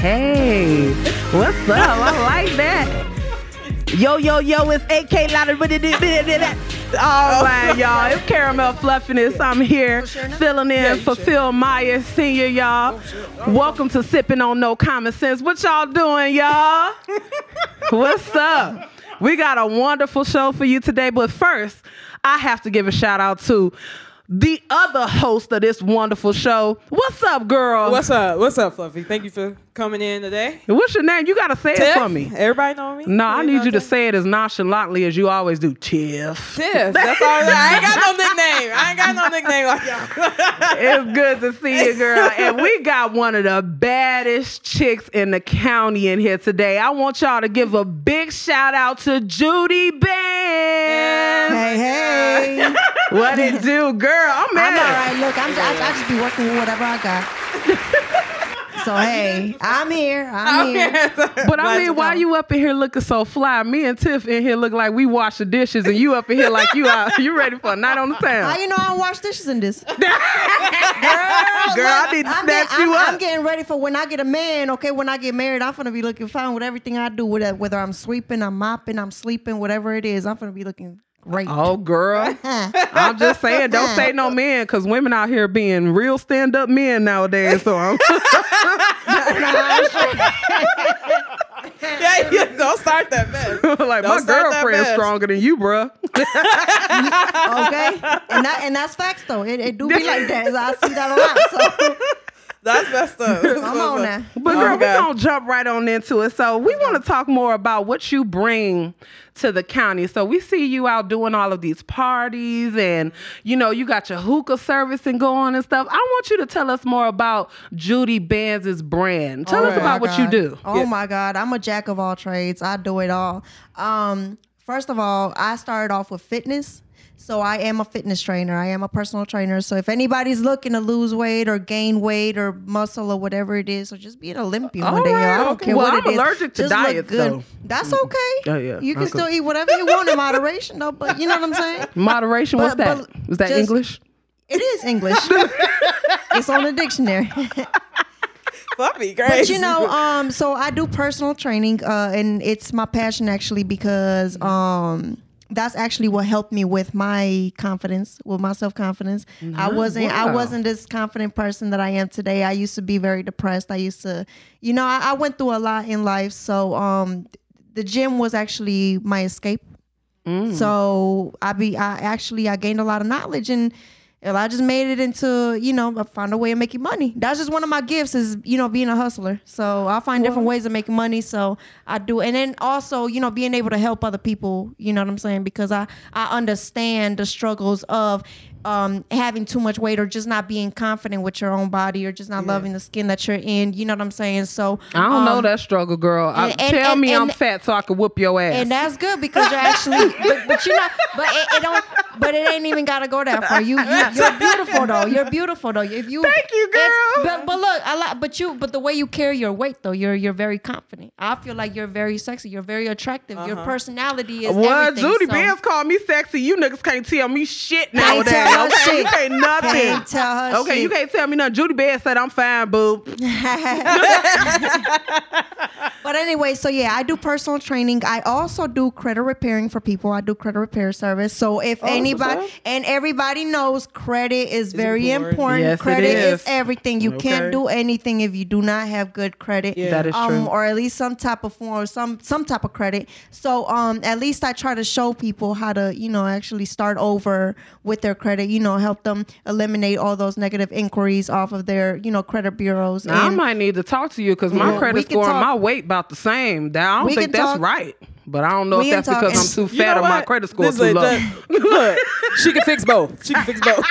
Hey, what's up? I like that. Yo, yo, yo, it's AK Louder. All right, y'all. It's Caramel Fluffiness. I'm here filling in for Phil Myers Sr., y'all. Welcome to Sipping on No Common Sense. What y'all doing, y'all? What's up? We got a wonderful show for you today, but first, I have to give a shout out to the other host of this wonderful show. What's up, girl? What's up? What's up, Fluffy? Thank you for coming in today. What's your name? You gotta say Tiff? it for me. Everybody know me? No, I need you to Tiff. say it as nonchalantly as you always do. Tiff. Tiff. That's all. I ain't got no nickname. I ain't got no nickname like y'all. It's good to see you, girl. And we got one of the baddest chicks in the county in here today. I want y'all to give a big shout out to Judy Bands. Hey, hey. What it do, girl? I'm I'm all right. Look, I'm, I, I just be working with whatever I got. so, hey, I'm here. I'm, here. But I mean, why you up in here looking so fly? Me and Tiff in here look like we wash the dishes, and you up in here like you are you ready for a night on the How town. Uh, you know I don't wash dishes in this? Girl, Girl, I need to I'm snatch getting, you I'm, up. I'm getting ready for when I get a man. Okay, when I get married, I'm gonna be looking fine with everything I do. With whether I'm sweeping, I'm mopping, I'm sleeping, whatever it is, I'm gonna be looking great. Oh, girl. Uh-huh. I'm just saying, don't say no men, because women out here being real stand up men nowadays. So I'm Yeah, yeah, don't start that mess. like, my Don't start that girlfriend's stronger than you, bruh. okay, and that and that's facts though. It, it do be like that. I see that a lot. So That's messed up. I'm on that. But Oh, girl, we're gonna jump right on into it. So we want to talk more about what you bring to the county. So we see you out doing all of these parties and you know, you got your hookah service and going and stuff. I want you to tell us more about Judy Bands' brand. Tell us Oh about my what you do. Oh Yeah. my God, I'm a jack of all trades. I do it all. Um, first of all, I started off with fitness. So I am a fitness trainer. I am a personal trainer. So if anybody's looking to lose weight or gain weight or muscle or whatever it is, or just be an Olympian one day, right, I don't okay. care Well, what I'm it is. allergic to Just look good. though. That's okay. Yeah, yeah, You can okay. still eat whatever you want in moderation, though. But you know what I'm saying? Moderation, what's But- that? but Is that just- English? It is English. it's on the dictionary. Fluffy, great. But you know, um, so I do personal training, uh, and it's my passion actually because um, that's actually what helped me with my confidence, with my self confidence. I wasn't, I wasn't this confident person that I am today. I used to be very depressed. I used to, you know, I, I went through a lot in life. So, um, the gym was actually my escape. So I be, I actually, I gained a lot of knowledge and. And I just made it into, you know, I find a way of making money. That's just one of my gifts is, you know, being a hustler. So I find different ways of making money. So I do. And then also, you know, being able to help other people, you know what I'm saying? Because I, I understand the struggles of um, having too much weight or just not being confident with your own body or just not loving the skin that you're in. You know what I'm saying? So I don't know um, that struggle, girl. I, and- and- tell and- me I'm fat so I can whoop your ass. and that's good because you're actually, but, but you know, but it, it don't, but it ain't even gotta go that far. You, you you're beautiful though. You're beautiful though. If you, Thank you, it's- girl. But, but look, I like, but you, but the way you carry your weight though, you're you're very confident. I feel like you're very sexy. You're very attractive. Your personality is Well, everything. Judy so Bands called me sexy. You niggas can't tell me shit Can't nowadays. Tell her okay, you can't nothing. Can't tell her okay, shit. you can't tell me nothing. Judy Bands said I'm fine, boo. But anyway, so yeah, I do personal training. I also do credit repairing for people. I do credit repair service. So if anybody what's and everybody knows credit is very important. important. Yes, it credit is. everything. You Okay. can't do anything if you do not have good credit. Yeah. That is um, true. or at least some type of form or some some type of credit. So um at least I try to show people how to, you know, actually start over with their credit, you know, help them eliminate all those negative inquiries off of their, you know, credit bureaus. Now, I might need to talk to you because my Yeah, credit score and talk. my weight about the same. That- I don't We think that's talk. right. But I don't know We if that's talk because I'm and- too You fat know or my credit score This too low. that- look, she can fix both. She can fix both.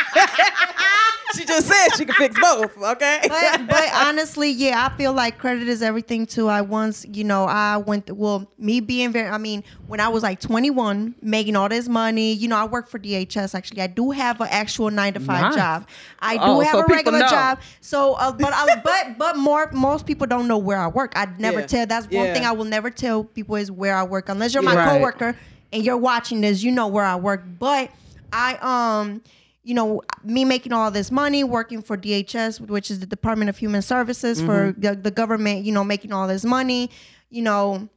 she just said she can fix both. Okay. but but honestly, yeah, I feel like credit is everything too. I once, you know, I went well, me being very I mean, when I was like 21, making all this money, you know, I work for DHS actually. I do have an actual 9 to 5 Nice. job. I do Oh, have so a regular job. So uh, but I, but but more most people don't know where I work. I never Yeah. tell that's one Yeah. thing I will never tell people is where I work unless you're my Right. coworker and you're watching this, you know where I work. But I um you know, me making all this money, working for DHS, which is the Department of Human Services for Mm-hmm. the, the government, you know, making all this money, you know,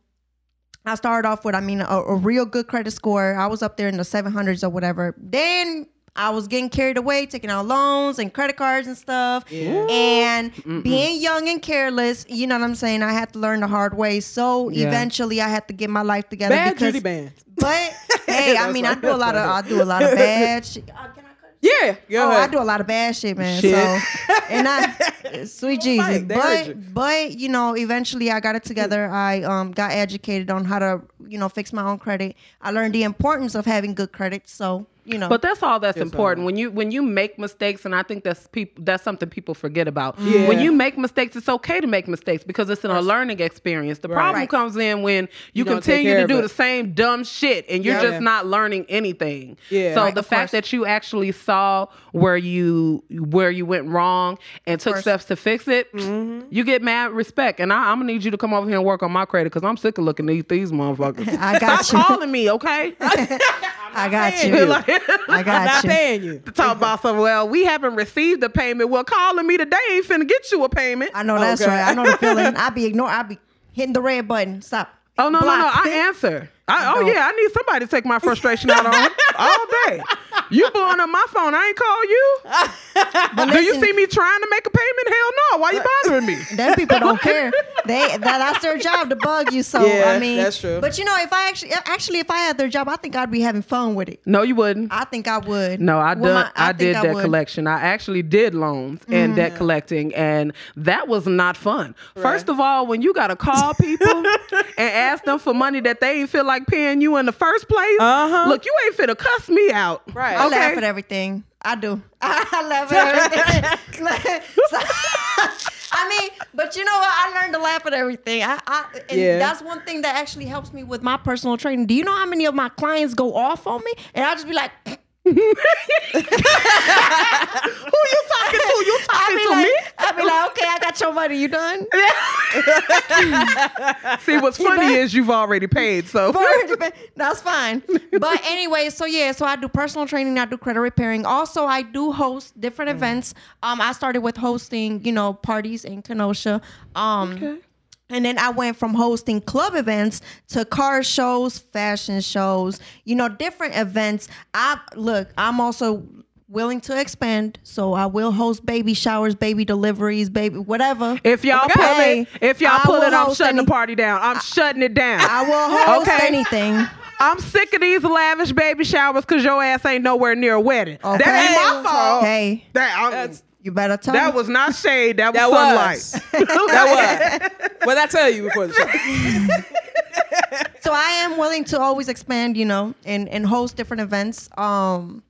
I started off with, I mean, a, a real good credit score. I was up there in the 700s or whatever. Then I was getting carried away, taking out loans and credit cards and stuff. And being young and careless, you know what I'm saying? I had to learn the hard way. So Yeah. eventually I had to get my life together. Bad because, Judy band. But hey, I mean, I do a lot of, I do a lot of bad shit. I Yeah. Go Oh, I do a lot of bad shit, man. Shit. So, and I, sweet Jesus, but but you know, eventually I got it together. I um got educated on how to you know fix my own credit. I learned the importance of having good credit. So you know, But that's all that's important. When you when you make mistakes, and I think that's people that's something people forget about. Yeah. When you make mistakes, it's okay to make mistakes because it's a learning experience. The problem Right. comes in when you, don't continue to do it. the same dumb shit and you're Yeah. just not learning anything. Yeah. So Right, the of fact course. that you actually saw where you where you went wrong and took course. steps to fix it, Mm-hmm. you get mad respect. And I, I'm gonna need you to come over here and work on my credit because I'm sick of looking at these motherfuckers. I got Stop you. calling me, okay? I got you. you. Like- I I'm got not you. paying you. To talk about some. Well, we haven't received a payment. Well, calling me today ain't finna get you a payment. I know that's Okay. right. I know the feeling. I be ignoring. I be hitting the red button. Stop. oh no, no, no! Block. I answer. I, oh yeah, I need somebody to take my frustration out on all day. You blowing up my phone? I ain't call you. But Do you see me trying to make a payment? Hell no! Why you bothering me? Them people don't care. They that, that's their job to bug you. So Yeah, I mean, that's true. But you know, if I actually actually if I had their job, I think I'd be having fun with it. No, you wouldn't. I think I would. No, I my- I, think did debt would. collection. I actually did loans and mm-hmm. debt collecting, and that was not fun. First of all, when you gotta call people and ask them for money that they ain't feel like paying you in the first place, Uh-huh. look, you ain't finna cuss me out. Right. I Okay. laugh at everything. I do. I laugh at everything. So- I mean, but you know what? I learned to laugh at everything. I, I and Yeah. that's one thing that actually helps me with my personal training. Do you know how many of my clients go off on me? And I just be like, Who you talking to? You talking to like, me? I be like, okay, I got your money. You done? See, what's funny is you've already paid, so That's fine. But anyway, so yeah, so I do personal training, I do credit repairing. Also, I do host different Mm. events. Um, I started with hosting, you know, parties in Kenosha. Um and then I went from hosting club events to car shows, fashion shows, you know, different events. I look, I'm also willing to expand, so I will host baby showers, baby deliveries, baby whatever. If y'all my pull it, if y'all I pull it, I'm shutting any- the party down. I'm shutting it down. I will host Okay. anything. I'm sick of these lavish baby showers because your ass ain't nowhere near a wedding. Okay. That ain't my fault. Hey, That, I'm-. You better tell that me. was not shade. That was That sunlight. was. that was. What I tell you before the show? so I am willing to always expand, you know, and and host different events. Um,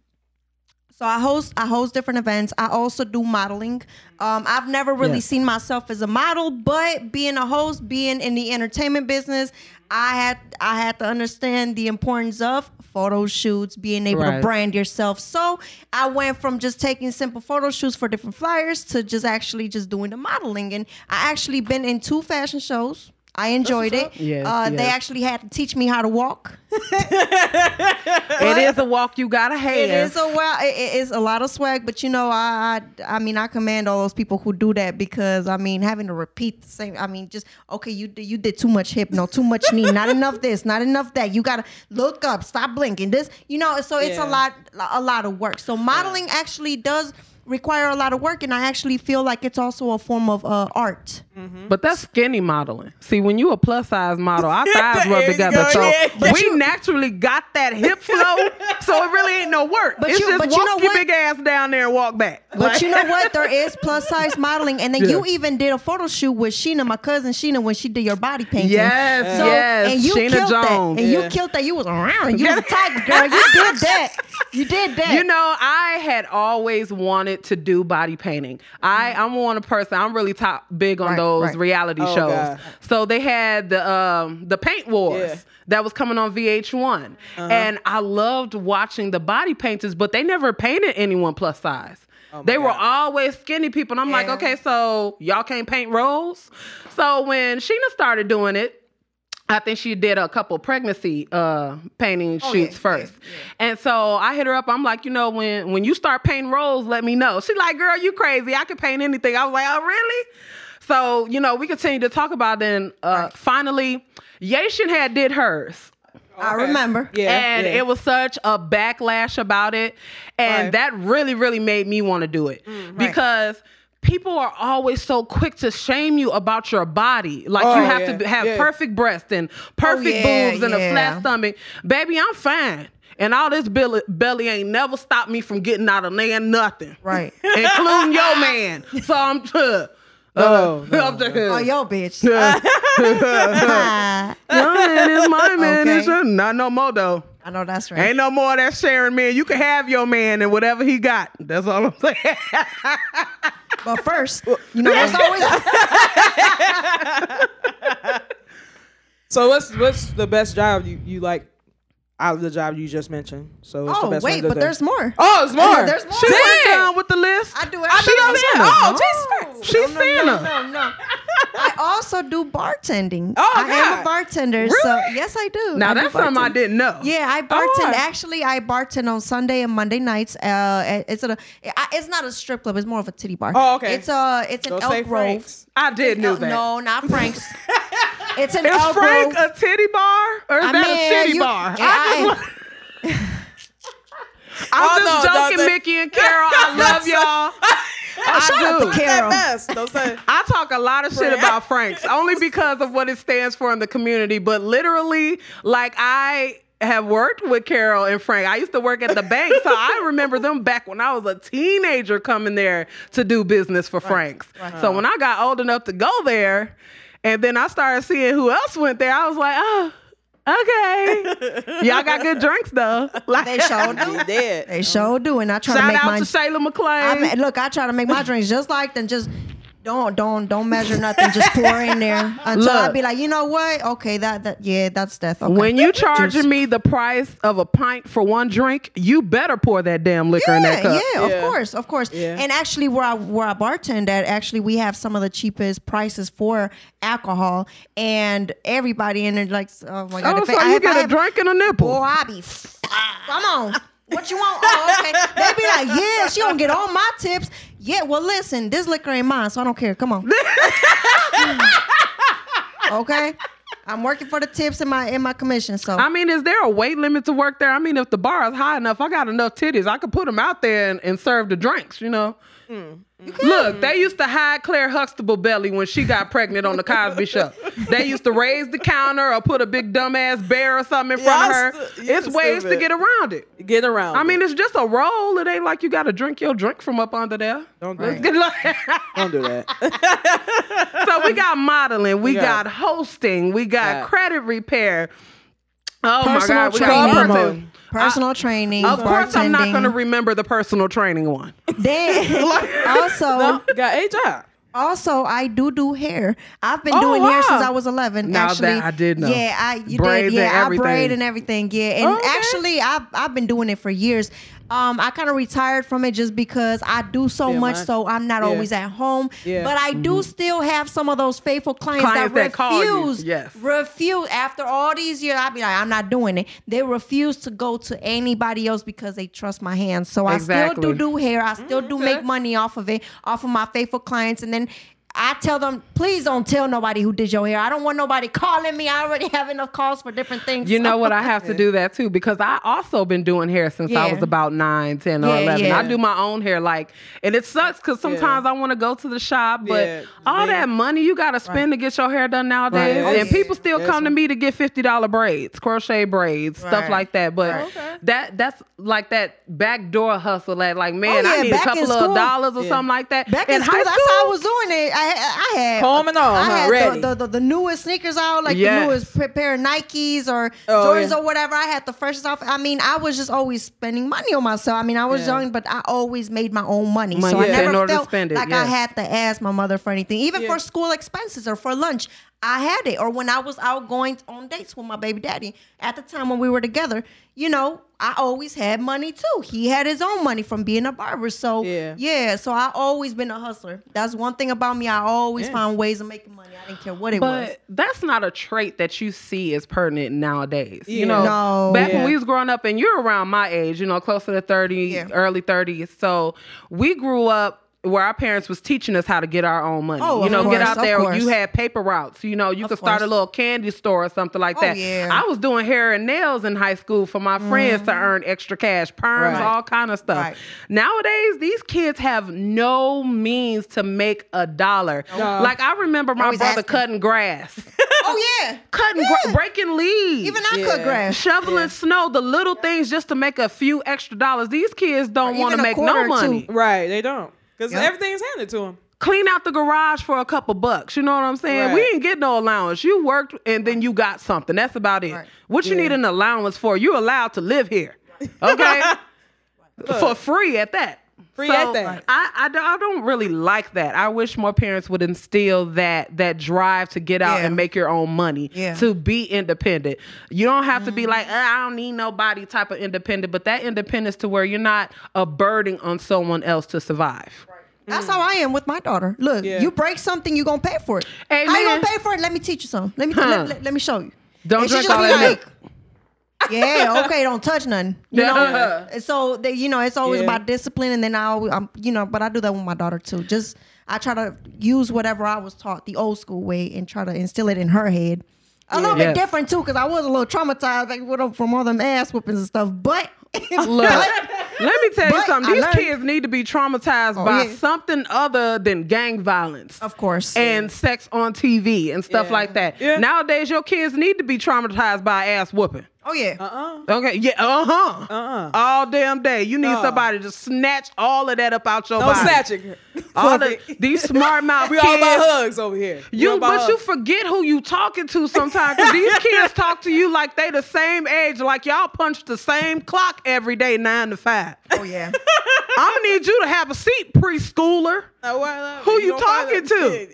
so I host I host different events. I also do modeling. Um, I've never really Yes. seen myself as a model, but being a host, being in the entertainment business, I had I had to understand the importance of photo shoots, being able Right. to brand yourself. So I went from just taking simple photo shoots for different flyers to just actually just doing the modeling. And I actually been in two fashion shows. I enjoyed it. Yes, uh, They actually had to teach me how to walk. It is a walk you gotta have. It is a well, it, it is a lot of swag, but you know, I, I, I mean, I commend all those people who do that because I mean, having to repeat the same. I mean, just okay, you did- you did too much hip, no, too much knee, not enough this, not enough that. You gotta look up, stop blinking. This, you know, so it's Yeah. a lot, a lot of work. So modeling actually does require a lot of work, and I actually feel like it's also a form of uh, art. But that's skinny modeling. See, when you a plus size model, our thighs rub together. So yeah. we naturally got that hip flow. so it really ain't no work. But it's you- just but walk you know your what? big ass down there and walk back. But you know what? There is plus size modeling, and then Yeah. you even did a photo shoot with Sheena, my cousin Sheena, when she did your body painting. Yes, So, yes. and you Sheena killed Jones. that, and you killed that. You was around. You was a tiger girl. You did that. You did that. You know, I had always wanted to do body painting. I I'm one of person. I'm really top big on Right, those right. reality Oh, shows. God. So they had the um the paint wars Yeah. that was coming on VH1, Uh-huh. and I loved watching the body painters, but they never painted anyone plus size. they were Oh always skinny people, and I'm like, okay, so y'all can't paint roles. So when Sheena started doing it. I think she did a couple pregnancy uh, painting Oh, shoots yeah, first. And so I hit her up. I'm like, you know, when when you start painting rolls, let me know. She like, girl, you crazy. I can paint anything. I was like, oh, really? So, you know, we continue to talk about it. And uh, finally, Yashin had did hers. I remember. Yeah. and yeah. it was such a backlash about it. And Right. that really, really made me want to do it. Because people are always so quick to shame you about your body. Like Oh, you have yeah, to have yeah. perfect breasts and perfect yeah, boobs and a flat stomach. Baby, I'm fine. And all this belly, belly ain't never stopped me from getting out of laying nothing. Right. Including your man. So I'm uh, No, no, I'm just- Oh, yo, bitch. Your man is my man. Okay. It's your- not no more though. I know that's right. Ain't no more of that sharing man. You can have your man and whatever he got. That's all I'm saying. But first, you know, there's always So what's what's the best job you, you like out of the job you just mentioned? So what's the Oh, best wait, one but do? there's more. Oh, there's more. There's more. she went down with the list. I do I everything. didn't it. Oh, Jesus. She's no, Santa. no, no, no. I also do bartending. Oh, I am a bartender. So yes, I do. Now I do that's something I didn't know. Yeah, I bartend. Oh. Actually, I bartend on Sunday and Monday nights. Uh, it's a, I- it's not a strip club. It's more of a titty bar. Oh, okay. It's a, it's an Elk Grove. Frank's. I did know that. No, not Frank's. it's an Is Elk Frank Grove. a titty bar or is I that mean, a shitty you- bar? yeah, I just, I'm Oh, just no, no, joking, Mickey and Carol. I love y'all. I shout out do. to Carol. That best. Don't say. I talk a lot of shit about Franks only because of what it stands for in the community, but literally, like I have worked with Carol and Frank. I used to work at the bank, so I remember them back when I was a teenager coming there to do business for Franks. So when I got old enough to go there, and then I started seeing who else went there, I was like, oh, okay. Y'all got good drinks though. Like, They sure He do. dead. They sure do, and I try to make it. shout make out mine. to Shayla McClain. I look, I try to make my drinks just like them. Just don't, don't, don't measure nothing. Just pour in there until I Look. be like, you know what? Okay, that, that, yeah, that's death. Okay. When you charging Just- me the price of a pint for one drink, you better pour that damn liquor in that Yeah, cup. yeah, Yeah. of course, of course. Yeah. And actually, where I where I bartend at, actually, we have some of the cheapest prices for alcohol, and everybody in there like, oh my god, Oh, if so I- you if I get a drink and a nipple. Boy, I be, come on. What you want? Oh, okay. They be like, yeah, she don't get all my tips. Yeah, well, listen, this liquor ain't mine, so I don't care. Come on. okay, I'm working for the tips in my in my commission. So I mean, is there a weight limit to work there? I mean, if the bar is high enough, I got enough titties. I could put them out there and, and serve the drinks, you know? Mm-hmm. Look, they used to hide Claire Huxtable belly when she got pregnant on the Cosby Show. They used to raise the counter or put a big dumbass bear or something in front Y'all of her. stu- it's ways to get around it. Get around. I mean, it. it's just a roll. It ain't like you got to drink your drink from up under there. Don't do Let's that. don't do that. so we got modeling, we We got, got- hosting, we got Yeah. credit repair. Oh my God, we training. got Promoting. person. personal training, Of course, I'm not going to remember the personal training one. Then also, no, got a job. Also I do do hair. I've been Oh, doing hair since I was 11. Now actually, that I did know. Yeah, I you Braids did. Yeah, I braid and everything. Yeah, and Okay. actually, I've I've been doing it for years. Um, I kind of retired from it just because I do so Yeah, much, mine- so I'm not yeah. always at home. Yeah. But I do still have some of those faithful clients, Clients that that refuse. yes. refuse after all these years. I'd be like, I'm not doing it. They refuse to go to anybody else because they trust my hands. So I still do do hair. I still do okay. make money off of it, off of my faithful clients, and then on I tell them, please don't tell nobody who did your hair. I don't want nobody calling me. I already have enough calls for different things. You know what? I have to do that too because I also been doing hair since I was about 9, 10, or Yeah, 11. yeah. I do my own hair like, and it sucks because sometimes I want to go to the shop, but Yeah, all man. that money you got to spend to get your hair done nowadays, Right. and people still That's come to me to get $50 braids, crochet braids, stuff like that. But Right. Okay. that that's like that backdoor hustle that like, man, Oh, I need a couple of dollars or Yeah. something like that. Back in, school, high that's how I was doing it. I, I had Combing on, I huh? had Ready. the, the, the, the newest sneakers out, like Yes. the newest pair of Nikes or Oh, Jordans yeah. or whatever. I had the freshest off. I mean, I was just always spending money on myself. I mean, I was Yeah. young, but I always made my own money, Money, so I never felt spend it, like yeah. I had to ask my mother for anything, even Yeah. for school expenses or for lunch. I had it. Or when I was out going on dates with my baby daddy at the time when we were together, you know, I always had money too. He had his own money from being a barber. So Yeah. yeah, so I always been a hustler. That's one thing about me. I always Yeah. found ways of making money. I didn't care what it was. But that's not a trait that you see as pertinent nowadays. Yeah. You know, No. back Yeah. when we was growing up, and you're around my age, you know, closer to 30, Yeah. early 30s. So we grew up where our parents was teaching us how to get our own money. Oh, you of know, get out there. You had paper routes. You know, you Of could start a little candy store or something like Oh, that. yeah. I was doing hair and nails in high school for my friends to earn extra cash, perms, Right. all kind of stuff. Mm-hmm. Right. Nowadays, these kids have no means to make a dollar. No. Like I remember my Always brother asking. cutting grass oh yeah. cutting, Yeah. gra- breaking leaves, Even I Yeah. cut grass. shoveling Yeah. snow, the little things just to make a few extra dollars. These kids don't want to make no money. two. Right, they don't. Because Yep. everything's handed to them. Clean out the garage for a couple bucks. You know what I'm saying? We Right. ain't get no allowance. You worked and then you got something. That's about it. Right. What you need an allowance for? You're allowed to live here. Okay? for free at that. Free So. I, I, don't- I don't really like that. I wish more parents would instill that that drive to get out Yeah. and make your own money, Yeah. to be independent. You don't have to be like, Mm-hmm. "Uh, I don't need nobody type of independent, but that independence to where you're not a burden on someone else to survive. That's how I am with my daughter. Look, Yeah. you break something, you gonna pay for it. How you gonna pay for it? Let me teach you something. Let me Huh. let, let- let me show you. Don't And drink just all that like, Yeah, okay, don't touch nothing. You know, Yeah. And so they, you know, it's always Yeah. about discipline, and then I, always, I'm, you know, but I do that with my daughter too. Just I try to use whatever I was taught the old school way and try to instill it in her head. A little Yes. bit different too, because I was a little traumatized like, with- from all them ass whoopings and stuff. But Look, let me tell you something. I These learned- kids need to be traumatized Oh, by yeah. something other than gang violence. of course, and sex on TV and stuff Yeah. like that. Yeah. Nowadays, your kids need to be traumatized by ass whooping. Oh yeah, Uh-uh. Okay, yeah, uh huh. Uh-uh. All damn day. You need No. somebody to snatch all of that up out your No body. snatching. All the, these smart mouth we kids. all about hugs over here. We You, about but you forget who you talking to sometimes. 'cause these kids talk to you like they the same age, like y'all punch the same clock every day, nine to five. oh yeah. I'm gonna need you to have a seat, preschooler. Uh, well, uh, Who you don't find talking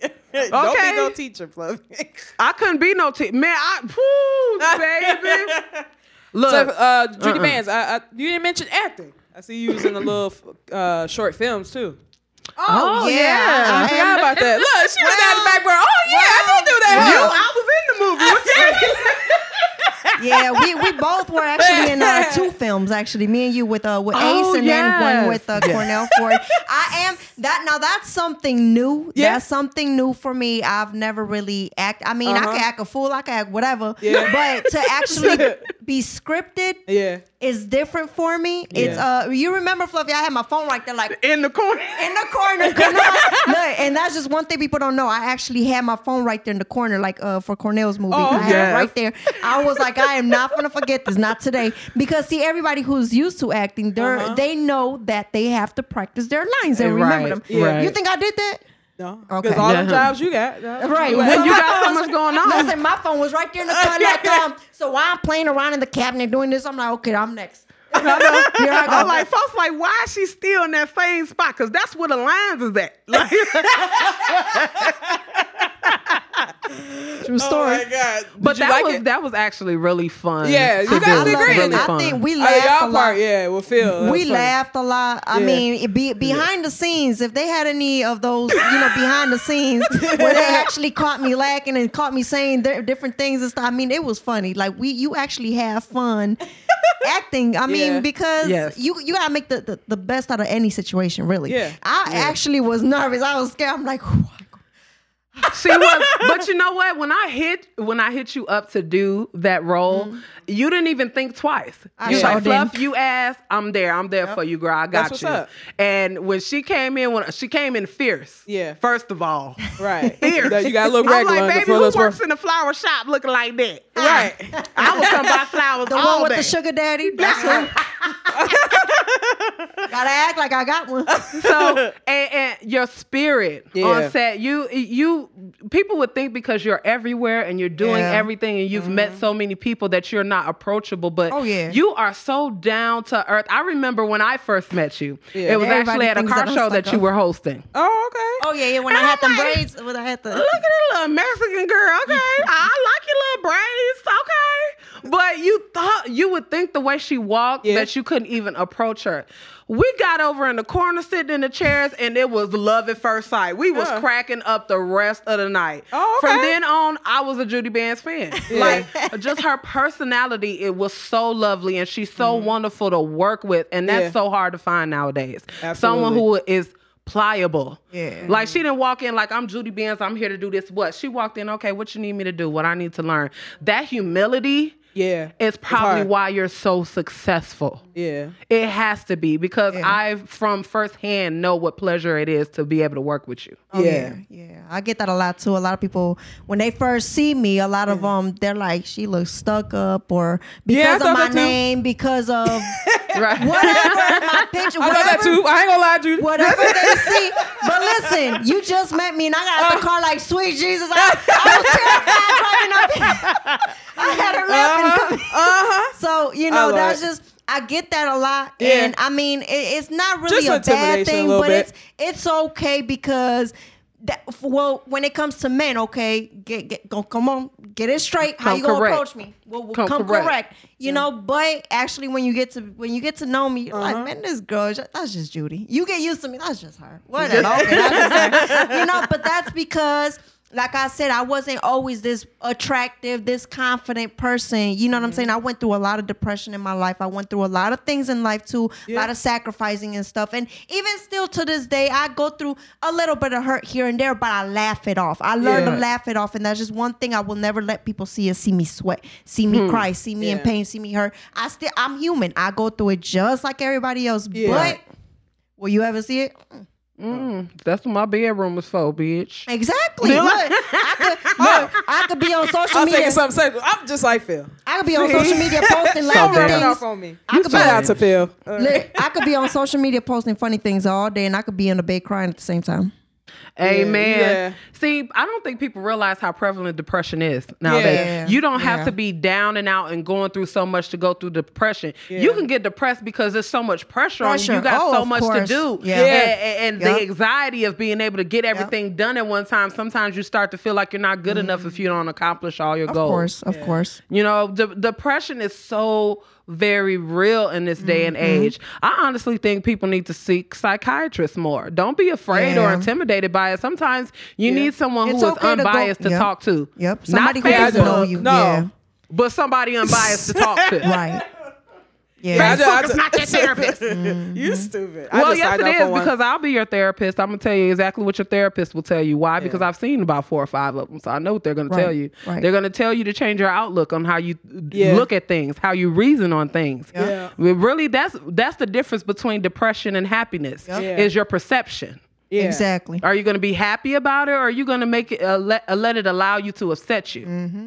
that- to? Don't Okay. be no teacher, Fluffy. I couldn't be no teacher. man. I, whoo, baby. Look, So, uh, Judy Uh-uh. Bands, I, I, you didn't mention acting. I see you was in the little uh, short films too. Oh, Oh, yeah. yeah. I I forgot about that. Look, she was down the Well, background. Oh yeah, I did do that. you. I was in the movie. Yeah, we, we both were actually in uh, two films. Actually, me and you with uh with Oh, Ace, and then one with uh, Cornell Ford. I am that now. That's something new. Yeah. That's something new for me. I've never really act. I mean, I Uh-huh. can act a fool. I can act whatever. Yeah. But to actually be scripted Yeah. Is different for me. It's uh, you remember Fluffy? I had my phone right there, like in the corner. in the corner. Look, and that's just one thing people don't know. I actually had my phone right there in the corner, like uh, for Cornell's movie. Oh, I had yes. it right there. I was like, I am not gonna forget this, not today, because see, everybody who's used to acting, they Uh-huh. they know that they have to practice their lines and Right, remember them. right. You think I did that? No. Okay. Because all them Yeah. jobs you got. no. Right. You When When you my got so much going on. Listen, my phone was right there in the corner. Like, um, so while I'm playing around in the cabinet doing this, I'm like, okay, I'm next. I know. Here I go. I'm like, folks, like, why is she still in that same spot? Because that's where the lines is at. Like, True Oh my God. Did but you that like was it? that was actually really fun. Yeah, you to guys do. did great Really. I fun. think we Oh, laughed a y'all lot. part, yeah, with Phil. That we was funny. laughed a lot. I Yeah. mean, it be, behind the scenes, if they had any of those, you know, behind the scenes where they actually caught me lacking and caught me saying di- different things and stuff, I mean, it was funny. Like we, you actually have fun acting. I mean, Yeah. because Yes. you you gotta make the, the the best out of any situation, really. Yeah. I Yeah. actually was nervous. I was scared. I'm like. She was, but you know what? When I hit when I hit you up to do that role, mm-hmm. you didn't even think twice. I You was sure like, Fluff, you asked, I'm there. I'm there for you, girl. I got That's what's you. up. And when she came in, when she came in fierce. Yeah. First of all, Right. fierce. You got to look I'm like, under- baby, who works sport. in the flower shop looking like that? Right. I would come buy flowers The all one with day. the sugar daddy. That's who. Gotta act like I got one. so and, and your spirit Yeah. on set you you people would think because you're everywhere and you're doing Yeah. everything and you've met mm-hmm. so many people that you're not approachable but Oh, yeah. you are so down to earth i remember when i first met you Yeah. it was Everybody actually at a car that show that you were hosting Oh, okay. Oh yeah, yeah. When I had the braids, when I had the Look at that little Mexican girl. Okay, I like your little braids. Okay, but you thought you would think the way she walked Yeah. that you couldn't even approach her. We got over in the corner sitting in the chairs, and it was love at first sight. We was Yeah. cracking up the rest of the night. Oh, From then on, I was a Judy Bands fan. Like just her personality, it was so lovely, and she's so mm-hmm. wonderful to work with, and that's. Yeah. so hard to find nowadays. Absolutely. Someone who is pliable. Yeah. Like she didn't walk in like I'm Judy Benz. I'm here to do this. What? She walked in. Okay, what you need me to do? What I need to learn? That humility Yeah. it's probably hard. why you're so successful. Yeah. It has to be because Yeah. I, from firsthand, know what pleasure it is to be able to work with you. Oh, Yeah. yeah, yeah. I get that a lot too. A lot of people when they first see me, a lot of them um, they're like, "She looks stuck up," or because thought of my name, because of Right. whatever my picture, I thought that whatever, too. I ain't gonna lie, Judy. whatever they see. But listen, you just met me, and I got out the uh. car like, "Sweet Jesus!" I, I was terrified driving up. here. I had a her laughing. Uh huh. So you know, that's just I get that a lot, Yeah. and I mean, it, it's not really Just a bad intimidation a thing, but bit. it's it's okay because. That, well, when it comes to men, okay, get get go, come on, get it straight. How Come you gonna correct. approach me? Well, well, Come come, correct. correct. You know, but actually, when you get to when you get to know me, you're Uh-huh. like, man, this girl, that's just Judy. You get used to me, that's just her. Whatever. okay, that's just her. You know, but that's because. Like I said, I wasn't always this attractive, this confident person. You know what I'm Mm-hmm. saying? I went through a lot of depression in my life. I went through a lot of things in life too, a lot of sacrificing and stuff. And even still to this day, I go through a little bit of hurt here and there, but I laugh it off. I learn Yeah. to laugh it off. And that's just one thing I will never let people see is see me sweat, see me cry, see me in pain, see me hurt. I still I'm human. I go through it just like everybody else. Yeah. But will you ever see it? Mm, that's what my bedroom was for, bitch. Exactly. Look, I could, look, I could be on social I'm media. taking something sexual. I'm just like Phil. I could be on social media posting Don't laughing rub it things. off on me. I could be Shout on- out to Phil. Uh, I could be on social media posting funny things all day, and I could be in the bed crying at the same time. Amen. yeah. See, I don't think people realize how prevalent depression is nowadays. Yeah. You don't have Yeah. to be down and out and going through so much to go through depression. You can get depressed because there's so much pressure, on you. You got Oh, so of much to do. Yeah. And, and Yep. the anxiety of being able to get everything done at one time, sometimes you start to feel like you're not good enough if mm-hmm. you don't accomplish all your Of goals. course, of course. You know, de- depression is so very real in this day and Mm-hmm. age. I honestly think people need to seek psychiatrists more. Don't be afraid or intimidated by it. Sometimes you Yeah. need someone It's who is okay to go- unbiased to, Yep. talk to. Yep. Not Somebody who doesn't know you. No. Yeah. but somebody unbiased to talk to. Right. I Yeah. just- I Facebook is not your therapist. You stupid. I Well, just yes, signed it up is for one. because I'll be your therapist. I'm gonna tell you exactly what your therapist will tell you. Why? Because I've seen about four or five of them, so I know what they're gonna Right, tell you. right. They're gonna tell you to change your outlook on how you Yeah. look at things, how you reason on things. Yeah. Well, Really, that's that's the difference between depression and happiness. Yeah. Is your perception. yeah. Exactly. Are you going to be happy about it, or are you going to make it uh, let, uh, let it allow you to upset you? Mm-hmm.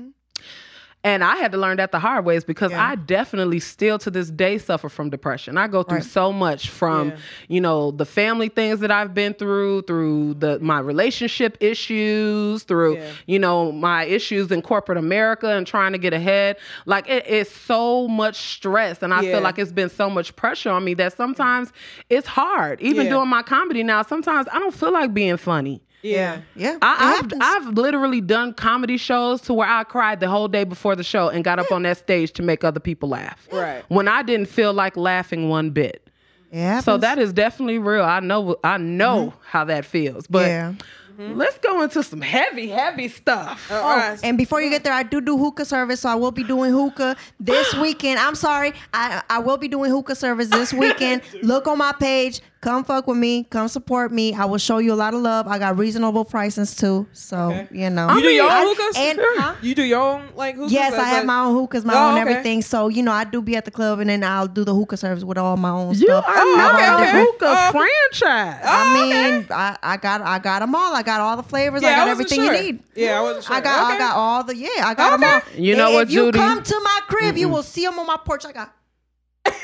And I had to learn that the hard way is because Yeah. I definitely still to this day suffer from depression. I go through Right. so much from, Yeah. you know, the family things that I've been through, through the my relationship issues, through, Yeah. you know, my issues in corporate America and trying to get ahead. Like it is so much stress and I feel like it's been so much pressure on me that sometimes it's hard. Even doing my comedy now, sometimes I don't feel like being funny. Yeah. Yeah. I, I've. I've literally done comedy shows to where I cried the whole day before the show and got up on that stage to make other people laugh. Right. When I didn't feel like laughing one bit. It happens. So that is definitely real. I know I know mm-hmm. how that feels. But yeah. Mm-hmm. let's go into some heavy, heavy stuff. All right. And before you get there, I do do hookah service, so I will be doing hookah this weekend. I'm sorry, I I will be doing hookah service this weekend. Look on my page. Come fuck with me. Come support me. I will show you a lot of love. I got reasonable prices too, so Okay. you know. You do your I- own hookahs? And huh? You do your own like hookahs? Yes, I have like- my own hookahs, my Oh, own okay. everything. So you know, I do be at the club, and then I'll do the hookah service with all my own You stuff. are Oh, not okay, a hookah Oh, franchise. Oh, I Oh, mean, I, I got I got them all. I got all the flavors. Yeah, I got wasn't everything sure. you need. Yeah, I wasn't sure. I got I got all the yeah. I got them all. You know And what, if you Judy? come to my crib, you will see them on my porch. I got.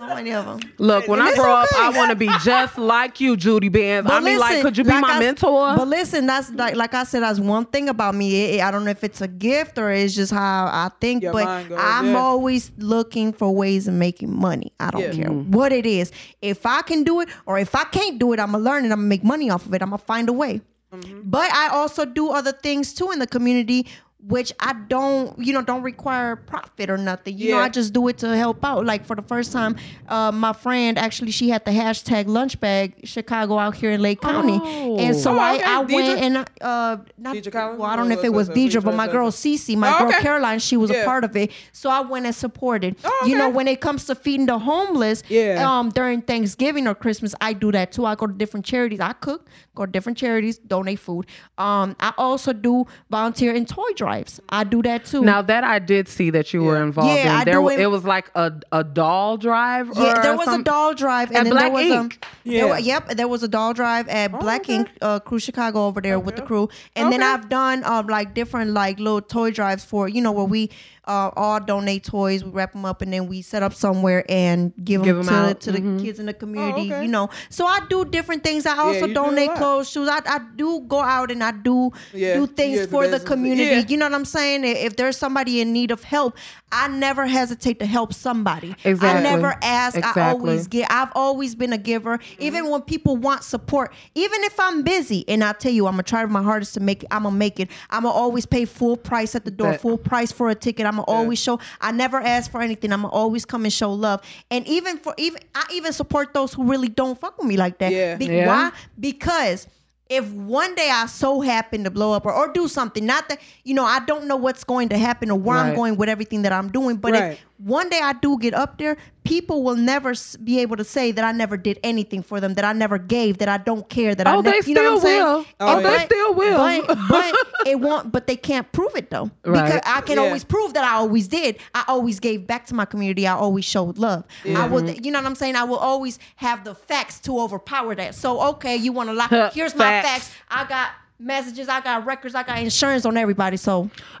So many of them. Look, when And I it's grow up. I want to be just like you, Judy Benz. I mean, like, could you be like my I s- mentor? But listen, that's like like I said, that's one thing about me. It- it- I don't know if it's a gift or it's just how I think, Your but goes, I'm yeah. always looking for ways of making money. I don't Yeah. care what it is. If I can do it or if I can't do it, I'm gonna learn it. I'm gonna make money off of it. I'm gonna find a way. Mm-hmm. But I also do other things too in the community. Which I don't, you know, don't require profit or nothing. You know, I just do it to help out. Like for the first time, uh, my friend actually she had the hashtag lunch bag Chicago out here in Lake County, and so Oh, I, okay. I Deidre? went and uh, not, Deidre well, I don't know if it was was it Deidre, but my girl? Cece, my Oh, girl. Caroline, she was Yeah. a part of it. So I went and supported. Oh, You know, when it comes to feeding the homeless, Yeah. um, during Thanksgiving or Christmas, I do that too. I go to different charities. I cook, go to different charities, donate food. Um, I also do volunteer in toy drives. I do that too. now that I did see that you were involved Yeah, in, I there do it- it was like a, a doll drive. Yeah, or there was some- a doll drive, and At Black there was Ink. a Yeah. there yep, there was a doll drive at Black okay. Ink uh, Crew Chicago over there with the crew, and then I've done um like different like little toy drives for you know where we uh, all donate toys, we wrap them up, and then we set up somewhere and give, Give them 'em to, out. to the kids in the community. okay. You know, so I do different things. I also you do a donate lot. clothes, shoes. I, I do go out and I do Yeah, do things get the for the business. community. Yeah. You know what I'm saying? If if there's somebody in need of help, I never hesitate to help somebody. I never ask. I always give. I've always been a giver. Even when people want support, even if I'm busy, and I tell you, I'm gonna try my hardest to make it. I'm gonna make it. I'm gonna always pay full price at the door, That- full price for a ticket. I'm gonna always show. I never ask for anything. I'm gonna always come and show love. And even for even I even support those who really don't fuck with me like that. Yeah. Be- Yeah. Why? Because if one day I so happen to blow up or, or do something, not that you know, I don't know what's going to happen or where I'm going with everything that I'm doing, but Right. if one day I do get up there, people will never be able to say that I never did anything for them, that I never gave, that I don't care, that I Oh, ne- they you know what I'm still saying? will. Oh, And they still will. But, but it won't. But they can't prove it though, right. because I can Yeah. always prove that I always did. I always gave back to my community. I always showed love. I would, you know what I'm saying? I will always have the facts to overpower that. So okay, you want to lie? Here's my Facts. facts. I got messages. I got records. I got insurance on everybody. So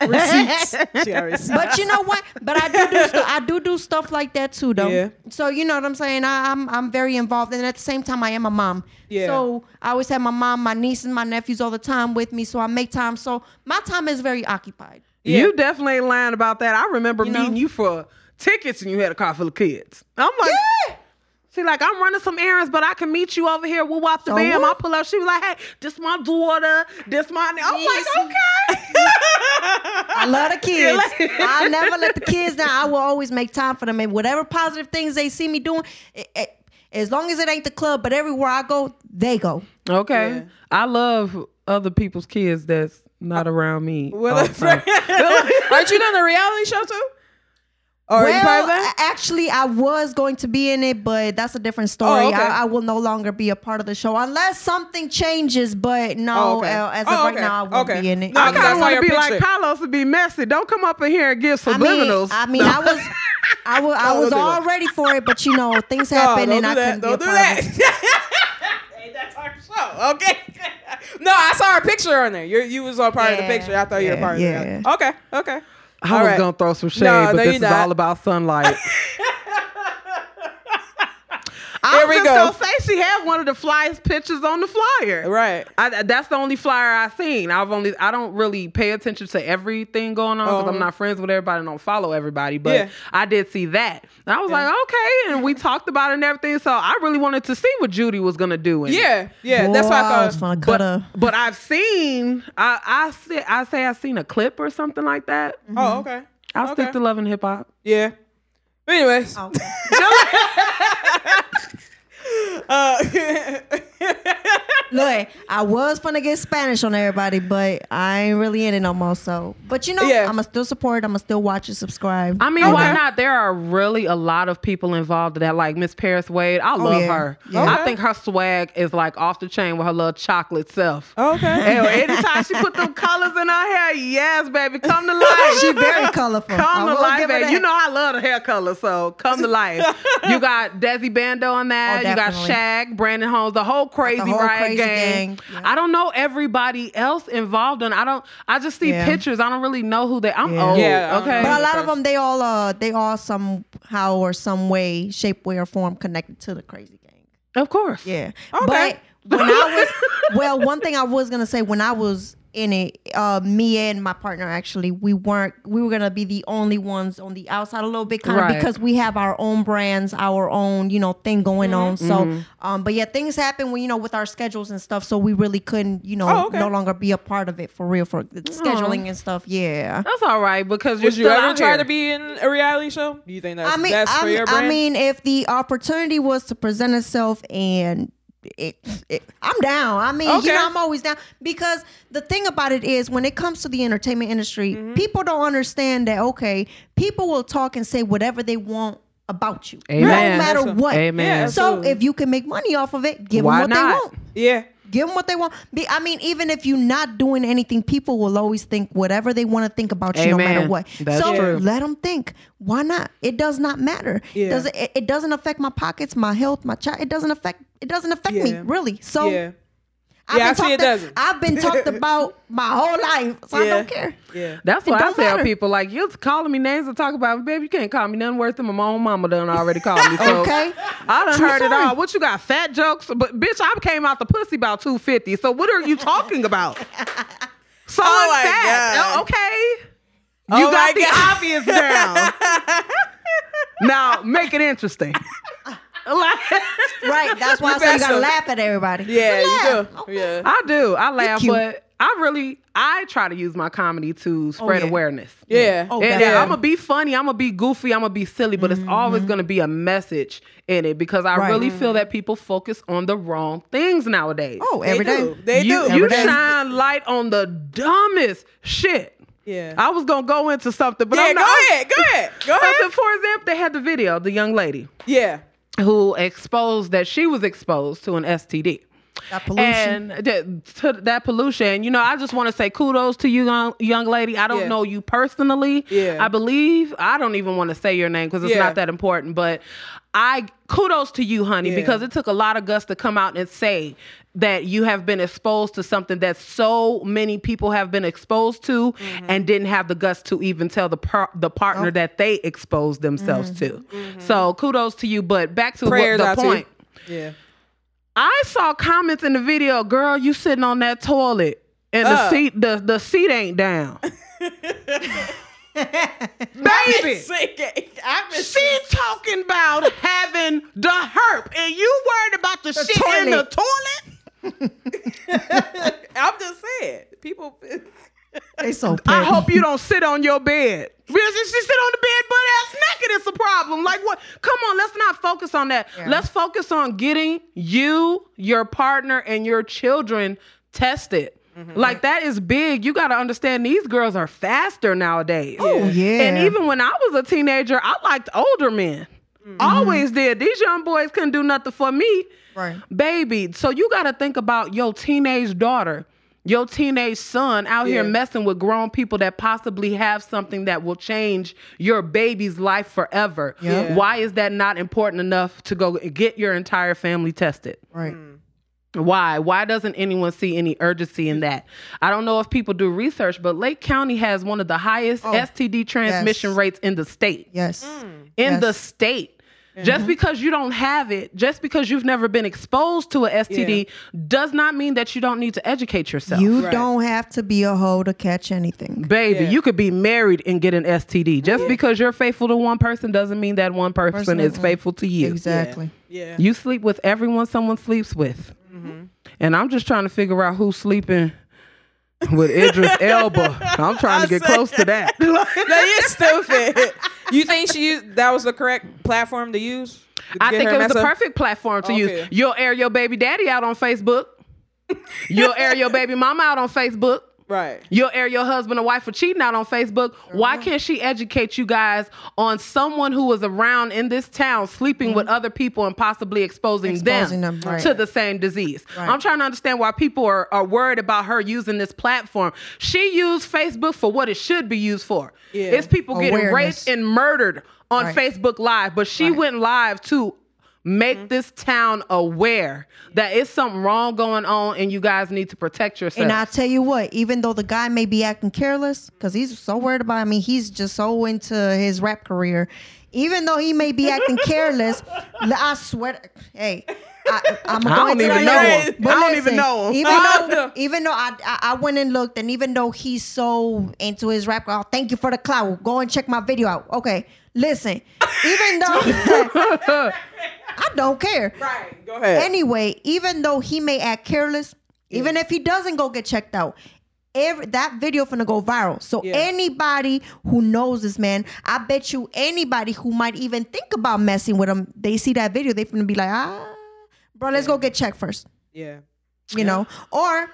Receipts. she got receipts. but you know what? But I do do stuff. I do do stuff like that too, though. Yeah. So you know what I'm saying? I, I'm I'm very involved, and at the same time, I am a mom. Yeah. So I always have my mom, my nieces, and my nephews all the time with me. So I make time. So my time is very occupied. Yeah. You definitely ain't lying about that. I remember You know? meeting you for tickets and you had a car full of kids. I'm like, She like, I'm running some errands, but I can meet you over here. We'll wop the So bam. I'll pull up. She was like, hey, this my daughter. This my. I'm Yes. like, okay. I love the kids. I never let the kids down. I will always make time for them, and whatever positive things they see me doing, it, it, as long as it ain't the club, but everywhere I go, they go. Okay. Yeah. I love other people's kids that's not around me. Well, aren't you doing the reality show too? Or you part of well, that? actually, I was going to be in it, but that's a different story. Oh, okay. I, I will no longer be a part of the show unless something changes. But no, Oh, okay. uh, as of Oh, right okay. now, I won't Okay. be in it. No, I kind of want to your be like. Carlos and be messy. Don't come up in here and give I mean. I mean, I was, I was, I was all that. ready for it, but you know, things No, happen, don't and do I that. couldn't be a Don't do part that. of it. hey, that's our show. Okay. no, I saw a picture on there. You you was on part of the picture. I thought you were Yeah, part of yeah. it. Okay. Okay. I All was right. gonna throw some shade, No, but no, this is not. all about sunlight. I Here was we just go. gonna say she had one of the flyest pictures on the flyer. Right. I, that's the only flyer I've seen. I've only I don't really pay attention to everything going on because Uh-huh. I'm not friends with everybody and don't follow everybody. But Yeah. I did see that. And I was Yeah. like, okay, and we talked about it and everything. So I really wanted to see what Judy was gonna do. in it. Yeah. Yeah. that's Boy, why I I was thought. gonna cut her. But I've seen I I say I say I've seen a clip or something like that. Oh, okay. I'll Okay. stick to love and hip hop. Yeah. Anyways. Oh. Uh, Look, I was gonna get Spanish on everybody, but I ain't really in it no more. So, but you know, Yeah. I'ma still support. I'ma still watch and subscribe. I mean, Okay. why not? There are really a lot of people involved in that, like Miss Paris Wade. I love Oh, yeah. her. Yeah. I think her swag is like off the chain with her little chocolate self. okay. Hell, anytime she put them colors in her hair, yes, baby, come to life. she very colorful. I Come to life, baby. You know I love the hair color, so come to life. you got Desi Bando on that. Oh, you got definitely. Shaq, Brandon Holmes, the whole crazy whole riot crazy Crazy, Gang. Gang, yeah. I don't know everybody else involved, and I don't. I just see Yeah. pictures. I don't really know who they. I'm Yeah. old. Yeah, okay. But a lot of them, they all uh they all somehow or some way, shape, way, or form connected to the crazy gang. of course. Yeah. Okay. But when I was well, one thing I was gonna say when I was in it, uh, me and my partner actually, we weren't we were gonna be the only ones on the outside a little bit, kind of Right. because we have our own brands, our own you know thing going on. So, Mm-hmm. um, but yeah, things happen when you know with our schedules and stuff. So we really couldn't you know Oh, okay. no longer be a part of it for real for the scheduling and stuff. Yeah. That's all right because you're Would you still ever try to be in a reality show? Do you think that's I mean, that's I for your brand? I mean, if the opportunity was to present itself and it, it I'm down. I mean, Okay. you know, I'm always down because the thing about it is when it comes to the entertainment industry, Mm-hmm. people don't understand that. Okay, people will talk and say whatever they want about you, Amen. no matter what. Amen. So if you can make money off of it, give Why them what not? they want. yeah. Give them what they want. Be, I mean, even if you're not doing anything, people will always think whatever they want to think about you, no matter what. That's so true. let them think. Why not? It does not matter. Yeah. Does it, it doesn't affect my pockets, my health, my child. It doesn't affect. It doesn't affect me really. So yeah. I've Yeah, been it talked- doesn't. I've been talked about my whole life, so I don't care. Yeah. That's what I tell matter. people. Like you're calling me names and talk about, baby. You can't call me nothing worse than my own mama done already called me. So Okay. I done True heard it all. What you got? Fat jokes? But bitch, I came out the pussy about two fifty. So what are you talking about? So Oh my fat. God. Oh, okay. Oh You my got the God. obvious down. now make it interesting. Like- Right. That's why I say you gotta better. laugh at everybody. Yeah, you Laugh. do. Oh, yeah. I do. I laugh, but I really I try to use my comedy to oh, spread yeah. awareness. Yeah. Oh, And, Yeah. I'm gonna be funny. I'm gonna be goofy. I'm gonna be silly, but it's mm-hmm. always gonna be a message in it because I Right. really feel mm-hmm. that people focus on the wrong things nowadays. Oh, They every day. do. They you, do. you Every day. shine light on the dumbest shit. Yeah. I was gonna go into something, but yeah, I'm go ahead. Go ahead. Go But ahead. For example, they had the video, the young lady Yeah. Who exposed that she was exposed to an STD. That pollution. And that, to that pollution, you know, I just want to say kudos to you, young, young lady. I don't Yeah. know you personally. Yeah. I believe, I don't even want to say your name because it's Yeah. not that important, but I kudos to you, honey, Yeah. because it took a lot of guts to come out and say that you have been exposed to something that so many people have been exposed to Mm-hmm. and didn't have the guts to even tell the par- the partner that they exposed themselves to. So kudos to you. But back to what, Mm-hmm. The out to point. Yeah. I saw comments in the video, girl, you sitting on that toilet and the Uh. seat the, the seat ain't down. Baby, I've been she talking about having the herp and you worried about the, shit in the toilet? I'm just saying. People they so I hope you don't sit on your bed. Because if she sit on the bed butt ass naked, it's a problem. Like what? Come on, let's not focus on that. Yeah. Let's focus on getting you, your partner, and your children tested. Mm-hmm. Like that is big. You got to understand these girls are faster nowadays. Oh yeah. And even when I was a teenager, I liked older men. Mm-hmm. Always did. These young boys couldn't do nothing for me. Right. Baby, so you got to think about your teenage daughter, your teenage son out here messing with grown people that possibly have something that will change your baby's life forever. Yeah. Why is that not important enough to go get your entire family tested? Right. Hmm. Why? Why doesn't anyone see any urgency in that? I don't know if people do research, but Lake County has one of the highest Oh, STD transmission yes. rates in the state Yes. Hmm. in the Yes. State. Just mm-hmm. because you don't have it, just because you've never been exposed to a STD, does not mean that you don't need to educate yourself. You Right. don't have to be a hoe to catch anything. Baby, Yeah. you could be married and get an STD. Just because you're faithful to one person doesn't mean that one person, Person is faithful to you. Exactly. Yeah. You sleep with everyone someone sleeps with. Mm-hmm. And I'm just trying to figure out who's sleeping with Idris Elba. I'm trying to get I close to that. no, you're stupid. You think she used that was the correct platform to use? to I think it was the up? perfect platform to Okay. use. You'll air your baby daddy out on Facebook. You'll air your baby mama out on Facebook. Right. You'll air er, your husband or wife for cheating out on Facebook. Why uh-huh. can't she educate you guys on someone who was around in this town sleeping with mm-hmm. other people and possibly exposing, Exposing them, them, right. to the same disease? Right. I'm trying to understand why people are, are worried about her using this platform. She used Facebook for what it should be used for. Yeah. It's people getting raped and murdered on Right. Facebook Live, but she went live to make Mm-hmm. this town aware that it's something wrong going on and you guys need to protect yourselves. And I tell you what, even though the guy may be acting careless, because he's so worried about, I mean, he's just so into his rap career. Even though he may be acting careless, I swear, hey, I, I'm I going don't to even know him. But I don't listen, even know him. Even though, even though I, I I went and looked, and even though he's so into his rap, oh, thank you for the clout. Go and check my video out. Okay, listen. Even though I don't care. Right. Go ahead. Anyway, even though he may act careless, even if he doesn't go get checked out, every that video finna go viral. So Yeah. anybody who knows this man, I bet you anybody who might even think about messing with him, they see that video, they finna be like, ah, bro, let's go get checked first. yeah. You know, or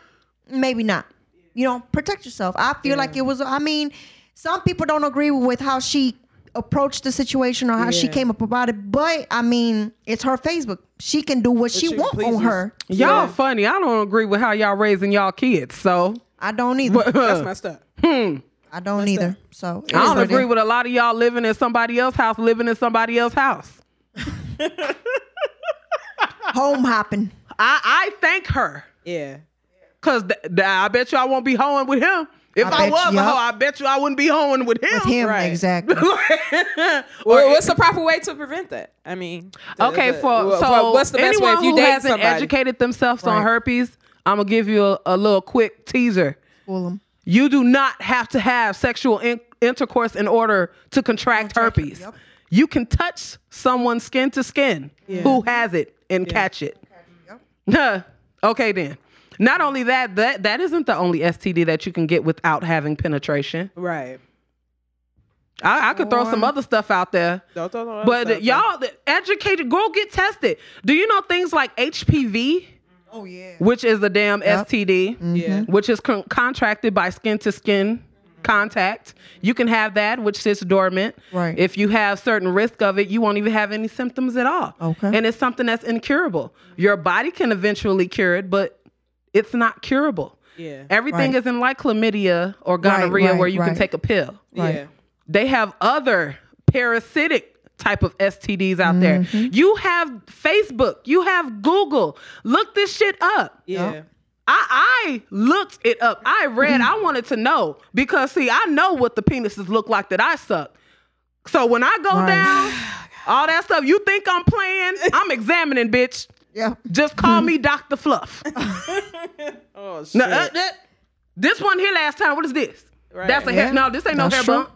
maybe not. You know, protect yourself. I feel like it was. I mean, some people don't agree with how she approached the situation or how she came up about it, but I mean, it's her Facebook. She can do what she, she want on her. y'all funny. I don't agree with how y'all raising y'all kids. So I don't either. That's messed up. Hmm. I don't either. So I don't agree with a lot of y'all living in somebody else's house, living in somebody else's house. home hopping. I, I thank her. Yeah. Cause th- th- I bet you I won't be hoeing with him. If I I, was you- a hoe. I bet you I wouldn't be hoeing with him. With him, Right. exactly. Well, what's the proper way to prevent that? I mean, the- Okay, the- for well, so what's the best way anyone if you who hasn't somebody? educated themselves on herpes, I'm gonna give you a, a little quick teaser. Fool 'em. You do not have to have sexual in- intercourse in order to contract herpes. yep. You can touch someone skin to skin who has it and catch it. Yep. okay, then. Not only that, that that isn't the only STD that you can get without having penetration. Right. I, I could throw some other stuff out there. Don't throw no But stuff, y'all, the educated, go get tested. Do you know things like HPV, Oh yeah. which is a damn Yep. STD, mm-hmm. Yeah. which is con- contracted by skin to skin mm-hmm. contact? You can have that, which sits dormant. Right. If you have certain risk of it, you won't even have any symptoms at all. Okay. And it's something that's incurable. Your body can eventually cure it, but it's not curable. Yeah. Everything Right. isn't like chlamydia or gonorrhea right, where you can take a pill Right. Yeah. they have other parasitic type of STDs out there. Mm-hmm. You have Facebook, you have Google. Look this shit up. Yeah. I, I looked it up. I read, Mm-hmm. I wanted to know because see, I know what the penises look like that I suck. So when I go Right. down, all that stuff, you think I'm playing? I'm examining, bitch. Yeah. Just call me Dr. Fluff. Oh shit. No, uh, that- this one here last time, what is this? Right. That's a Yeah. hair. No, this ain't no That's hair true. bump.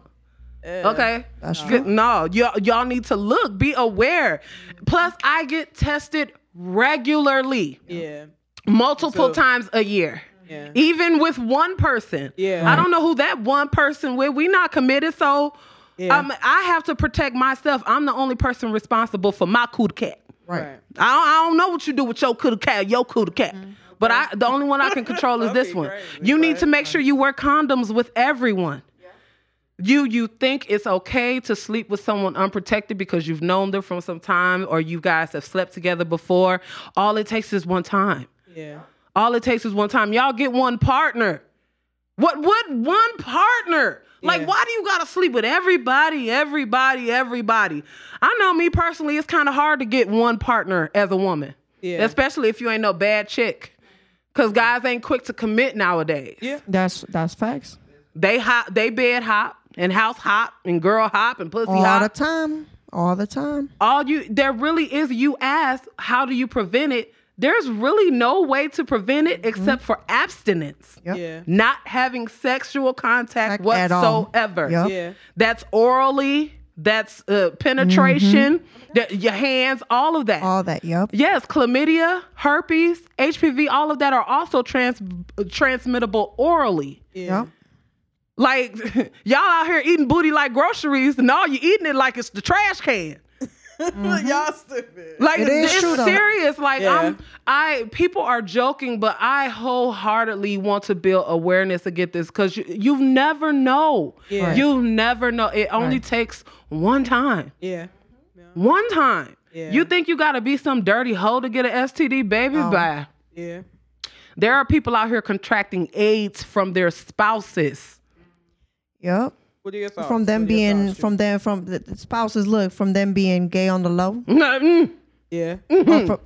Okay. That's Good- true. No, y'all, y'all need to look, be aware. Plus, I get tested regularly, yeah. multiple So- times a year. Yeah. Even with one person. Yeah. I don't know who that one person with. We not committed, so Yeah. um, I have to protect myself. I'm the only person responsible for my cootie cat. Right. Right. I don't, I don't know what you do with your cootie cat, your cootie cat. Mm-hmm. But I, the only one I can control is this one. You need to make sure you wear condoms with everyone. You you think it's okay to sleep with someone unprotected because you've known them from some time or you guys have slept together before. All it takes is one time. Yeah. All it takes is one time. Y'all get one partner. What what one partner? Like Yeah. why do you gotta sleep with everybody, everybody, everybody? I know me personally, it's kind of hard to get one partner as a woman. Yeah. Especially if you ain't no bad chick. Cause guys ain't quick to commit nowadays. Yeah. That's that's facts. They hop, they bed hop and house hop and girl hop and pussy hop. All the time. All the time. all you there really is you ask how do you prevent it there's really no way to prevent it except for abstinence Yep. Yeah. not having sexual contact Like, whatsoever Yep. Yeah. that's orally that's uh, penetration that your hands all of that All that. Yep. yes chlamydia herpes hpv all of that are also trans transmittable orally Yeah. Yep. like y'all out here eating booty like groceries and all you eating it like it's the trash can Mm-hmm. Y'all stupid. Like It is it's true, though. serious. Like Yeah. I'm I people are joking, but I wholeheartedly want to build awareness against this because you you never know. Yeah. Right. You never know. It only Right. takes one time. Yeah. One time. Yeah. You think you gotta be some dirty hoe to get an STD, baby? Oh. Bye. Yeah. There are people out here contracting AIDS from their spouses. Yep. What are your thoughts? From them What are your being thoughts, from them from the the spouses look from them being gay on the low. Mm, Yeah. or for-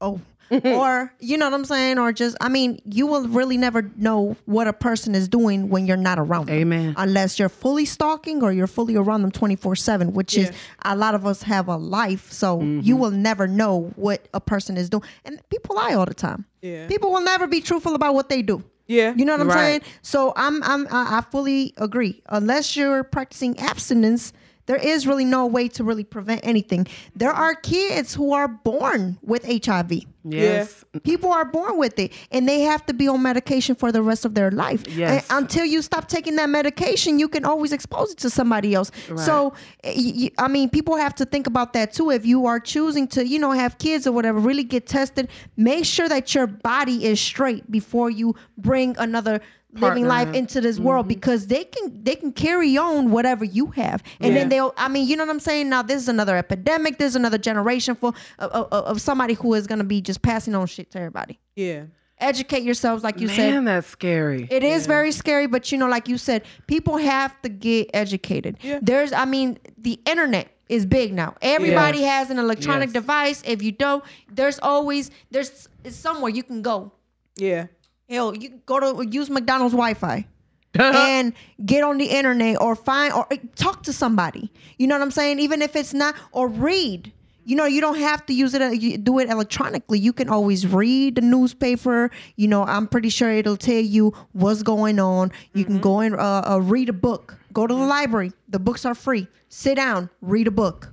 oh. or you know what I'm saying, or just I mean, you will really never know what a person is doing when you're not around them. Amen. Unless you're fully stalking or you're fully around them 24 seven, which is a lot of us have a life, so Mm-hmm. you will never know what a person is doing. And people lie all the time. Yeah. People will never be truthful about what they do. Yeah. You know what I'm Right. saying? So I'm I'm I I fully agree. Unless you're practicing abstinence, there is really no way to really prevent anything. There are kids who are born with HIV. Yes. People are born with it and they have to be on medication for the rest of their life. Yes. And until you stop taking that medication, you can always expose it to somebody else. So, eh, I mean, people have to think about that too. If you are choosing to, you know, have kids or whatever, really get tested, make sure that your body is straight before you bring another living life into this world mm-hmm. because they can they can carry on whatever you have and Yeah. then they'll i mean you know what i'm saying now this is another epidemic there's another generation for of, of, of somebody who is going to be just passing on shit to everybody Yeah. educate yourselves like you Man, said that's scary. it is very scary but you know like you said people have to get educated Yeah. there's i mean the internet is big now everybody Yes. has an electronic Yes. device if you don't there's always there's somewhere you can go Yeah. Hell, you go to use McDonald's Wi-Fi and get on the internet or find or eh, talk to somebody. You know what I'm saying? Even if it's not or read. You know, you don't have to use it. uh, you do it electronically. You can always read the newspaper. You know, I'm pretty sure it'll tell you what's going on. You can go and uh, uh, read a book. Go to the library. The books are free. Sit down, read a book.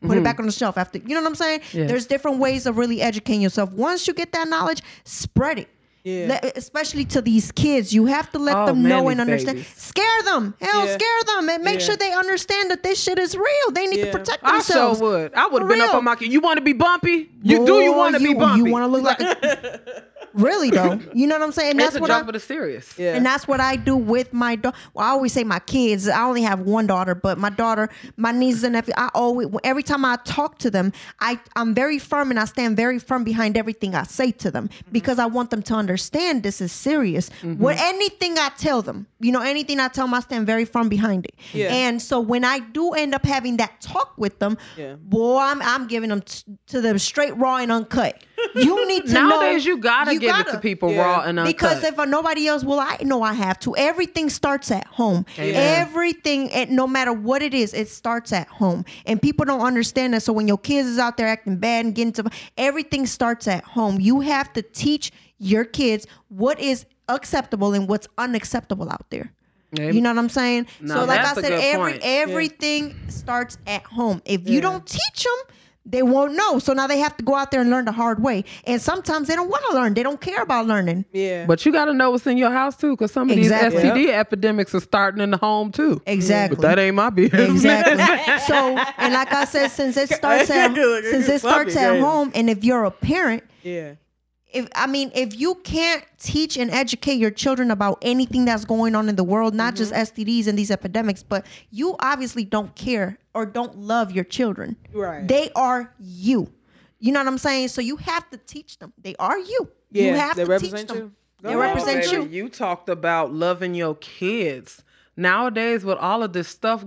Put it back on the shelf after. You know what I'm saying? There's different ways of really educating yourself. Once you get that knowledge, spread it. Yeah. Let- especially to these kids, you have to let Oh, them know and understand. babies. Scare them, hell, Yeah. scare them, and make Yeah. sure they understand that this shit is real. They need to protect themselves. I sure would. I would have been up on my kid. You want to be bumpy? You do. You want to be bumpy? You want to look like. A, really though, you know what I'm saying? And It's that's a what I, jump for the serious. Yeah. and that's what I do with my daughter. Well, I always say my kids. I only have one daughter, but my daughter, my nieces and nephews. I always, every time I talk to them, I I'm very firm and I stand very firm behind everything I say to them mm-hmm. because I want them to understand this is serious. Mm-hmm. What anything I tell them, you know, anything I tell them, I stand very firm behind it. Yeah. And so when I do end up having that talk with them, Yeah. boy, I'm I'm giving them t- to them straight, raw, and uncut. You need to know. Nowadays, you gotta give it to gotta. people Yeah. raw and uncut. Because if nobody else will, I know I have to. Everything starts at home. Everything, and no matter what it is, it starts at home. And people don't understand that. So when your kids is out there acting bad and getting to, everything starts at home. You have to teach your kids what is acceptable and what's unacceptable out there. Yeah. You know what I'm saying? No, so like I said, every point. everything starts at home. If you don't teach them, they won't know. So now they have to go out there and learn the hard way. And sometimes they don't want to learn. They don't care about learning. Yeah. But you got to know what's in your house too, because some of Exactly. these STD epidemics are starting in the home too. Exactly. But that ain't my business. Exactly. so, and like I said, since it starts at since it starts at home, and if you're a parent, yeah. If I mean, if you can't teach and educate your children about anything that's going on in the world, not just Mm-hmm. STDs and these epidemics, but you obviously don't care or don't love your children. Right. They are you. You know what I'm saying? So you have to teach them. They are you. you Yeah, have they to teach represent them. you. Go They ahead. represent Baby, you. You talked about loving your kids. Nowadays, with all of this stuff,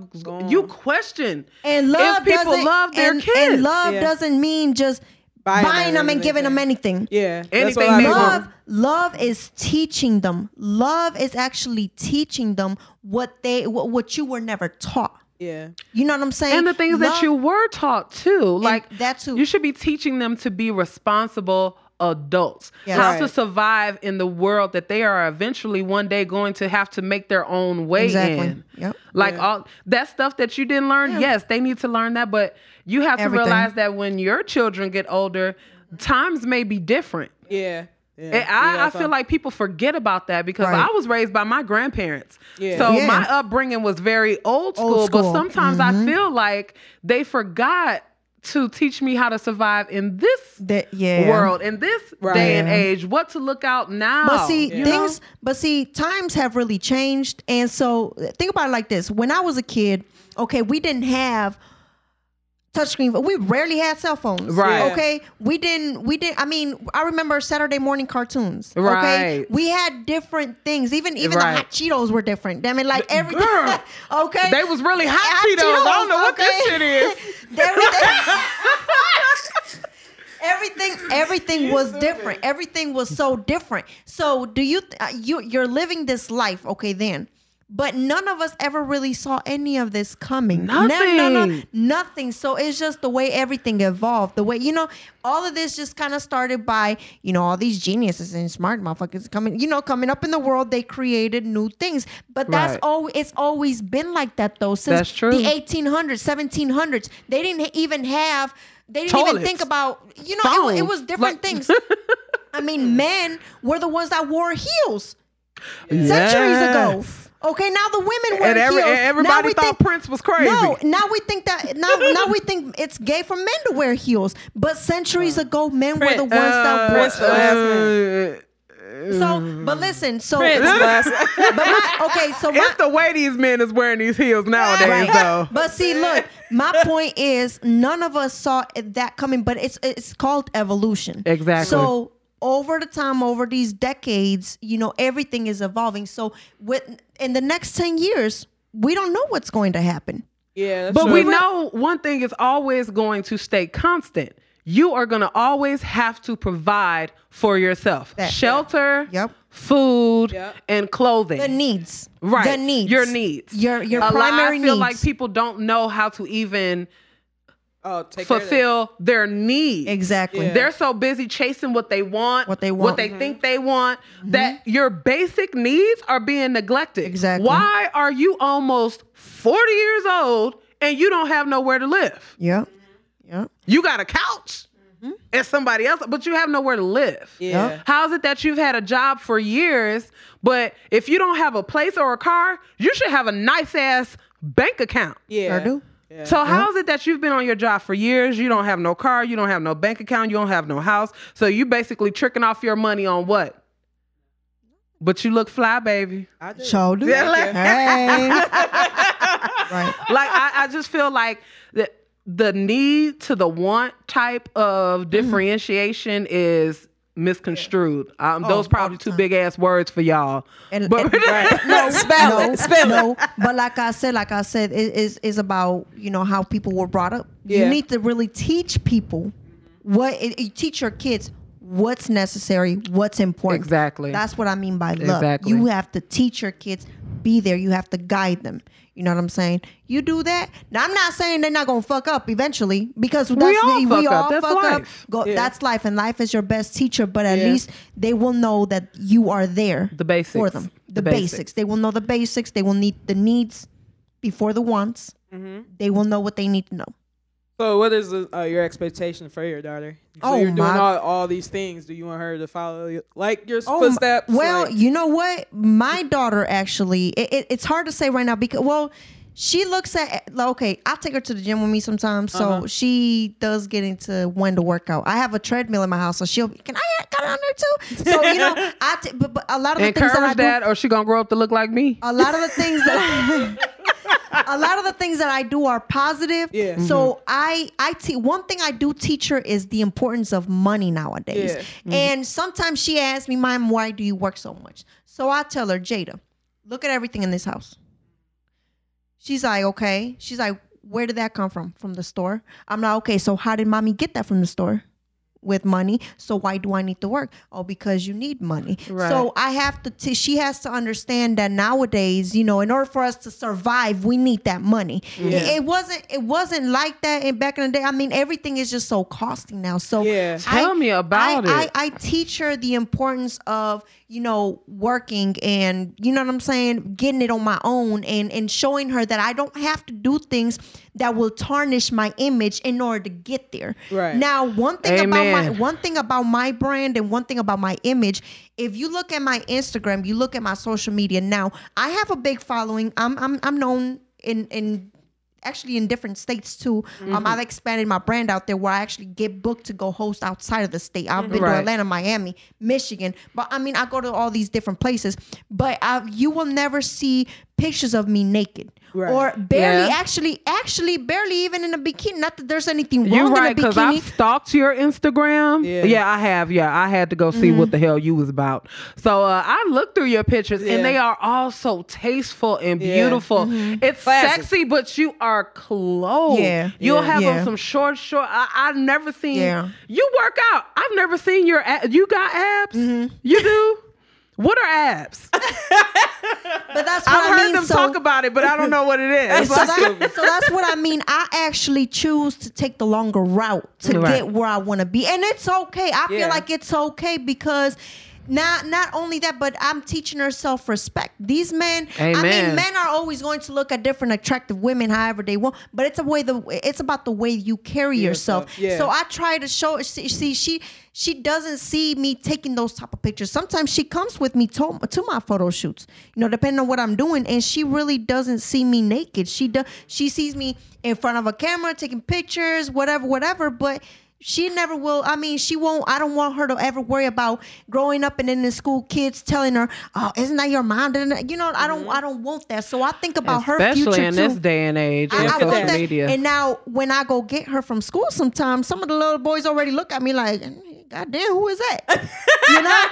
you question And love if people love their and, kids. and love Yeah. doesn't mean just Buying buying, them them and anything. giving them anything. Yeah. That's Anything what I they do. want. love love is teaching them love is actually teaching them what they what, what you were never taught Yeah. you know what i'm saying and the things that you were taught too. Like that too. You should be teaching them to be responsible adults. Yes. How Right. to survive in the world that they are eventually one day going to have to make their own way Exactly. in. Yep. Like all that stuff that you didn't learn, yes, they need to learn that, but you have to realize that when your children get older, times may be different. Yeah. Yeah. And I, I feel like people forget about that because Right. I was raised by my grandparents. Yeah. So Yeah. my upbringing was very old school, Old but school. Mm-hmm. sometimes I feel like they forgot to teach me how to survive in this That- yeah. world, in this Right. day and age, what to look out now. but see you things know? but see times have really changed and so think about it like this when i was a kid okay we didn't have touchscreen we rarely had cell phones Right. Okay? We didn't we didn't i mean i remember saturday morning cartoons okay? Right. we had different things. Even even Right. the hot cheetos were different. I mean like everything Girl, okay? They was really hot, Hot Cheetos. I don't know what this shit is. They everything everything was different. Everything was so different. So do you th- uh, you you're living this life okay then but none of us ever really saw any of this coming. No, no, no, Nothing. nothing. So it's just the way everything evolved. The way you know all of this just kind of started by you know all these geniuses and smart motherfuckers coming you know coming up in the world. They created new things. But that's Right. all it's always been like that though since That's true. the 1800s 1700s they didn't even have they didn't even think about you know it, it was different Like- things. I mean men were the ones that wore heels centuries ago. Yes. Okay now the women wear And every, heels and Now everybody we thought think- Prince was crazy. no, now we think that now now we think it's gay for men to wear heels, but centuries ago, men were the ones that wore. Prince the Uh, So, but listen, so Prince last. but my, okay, so my, it's the way these men is wearing these heels nowadays, Right. though. But see, look, my point is none of us saw that coming, but it's it's called evolution. Exactly. So over the time, over these decades, you know, everything is evolving. So with in the next 10 years, we don't know what's going to happen. Yeah, that's But true. we know one thing is always going to stay constant. You are going to always have to provide for yourself That- shelter, Yep. food, Yep. and clothing. The needs. right. The needs. Your needs. Your your A lot- primary I feel needs. like people don't know how to even oh, take care of that. fulfill their needs. exactly. Yeah. They're so busy chasing what they want, What they what want. they Mhm. think they want, that your basic needs are being neglected. Exactly. Why are you almost 40 years old and you don't have nowhere to live? Yep. Yep. You got a couch and somebody else, but you have nowhere to live. Yeah. Yep. How is it that you've had a job for years, but if you don't have a place or a car, you should have a nice ass bank account? Yeah. Sure do. Yeah. So how is it that you've been on your job for years? You don't have no car, you don't have no bank account, you don't have no house. So you basically tricking off your money on what? But you look fly, baby. I do. Sure do. Yeah, like- Hey. right. Like I, I just feel like the the need to the want type of mm-hmm. differentiation is misconstrued. Um, those probably two big ass words for y'all. And, But- and- no, Spell no, it. Spell it. no. But like I said, like I said, it is is about you know how people were brought up. You need to really teach people what it, you teach your kids what's necessary, what's important. Exactly. That's what I mean by love. Exactly. You have to teach your kids, be there. You have to guide them. You know what I'm saying? You do that. Now I'm not saying they're not gonna fuck up eventually because that's all the, fuck we up. all That's fuck up. life. Go, Yeah. That's life, and life is your best teacher. But at Yeah. least they will know that you are there The basics. for them. The, The basics. basics. They will know the basics. They will need the needs before the wants. Mm-hmm. They will know what they need to know. So, what is uh, your expectation for your daughter? So Oh, you're doing my- all, all these things. Do you want her to follow you- like your Oh, footsteps? m- Well, Like- you know what? My daughter actually, it, it, it's hard to say right now because, well, she looks at okay. I'll take her to the gym with me sometimes, so Uh-huh. she does get into when to work out. I have a treadmill in my house, so she'll can I got it on there too. So you know, I t- but, but a lot of the things that I Encourage do, that, or she gonna grow up to look like me. a lot of the things that I, a lot of the things that I do are positive. Yeah. So mm-hmm. I I te- one thing I do teach her is the importance of money nowadays. Yeah. Mm-hmm. And sometimes she asks me, "Mom, why do you work so much?" So I tell her, "Jada, look at everything in this house." She's like, "Okay." She's like, "Where did that come from? From the store?" I'm like, "Okay, so how did mommy get that from the store?" With money. So why do I need to work? Oh, because you need money. Right. So I have to. T- she has to understand that nowadays, you know, in order for us to survive, we need that money. It, it wasn't. It wasn't like that in back in the day. I mean, everything is just so costly now. So Yeah. Tell me about I, it. I, I teach her the importance of you know working and you know what I'm saying, getting it on my own and and showing her that I don't have to do things that will tarnish my image in order to get there. Right. Now, one thing about my one thing about my brand and one thing about my image, if you look at my Instagram, you look at my social media now, I have a big following. I'm I'm I'm known in in actually in different states too. Mm-hmm. Um, I've expanded my brand out there where I actually get booked to go host outside of the state. I've been. Right. to Atlanta, Miami, Michigan, but I mean I go to all these different places. But I, you will never see pictures of me naked. Right. Or barely, Yeah. actually, actually, barely even in a bikini. Not that there's anything You're wrong right, in a because bikini. I've stalked your Instagram. Yeah. Yeah. I have. Yeah, I had to go see Mm-hmm. what the hell you was about. So uh, I looked through your pictures, Yeah. and they are all so tasteful and Yeah. beautiful. It's Classic. sexy, but you are clothed. Yeah. you'll Yeah. have Yeah. on some short, short. I, I've never seen. Yeah. You work out. I've never seen your. a- You got abs. Mm-hmm. You do. What are abs? but that's what I've I heard mean. them so, talk about it, but I don't know what it is. so, that, so that's what I mean. I actually choose to take the longer route to Right. get where I want to be, and it's okay. I Yeah. feel like it's okay because. Not not only that, but I'm teaching her self respect. These men, I mean, men are always going to look at different attractive women however they want, but it's a way the it's about the way you carry yourself. yeah. So I try to show. See, see, she she doesn't see me taking those type of pictures. Sometimes she comes with me to, to my photo shoots. You know, depending on what I'm doing, and she really doesn't see me naked. She does. She sees me in front of a camera taking pictures, whatever, whatever. But she never will. I mean, she won't. I don't want her to ever worry about growing up and in the school kids telling her, "Oh, isn't that your mom?" You know, I don't. I mm-hmm. don't want that. So I think about her Especially future in too. this day and age I, in I social want that. media. And now when I go get her from school sometimes, some of the little boys already look at me like, mm, God damn, who is that? you know?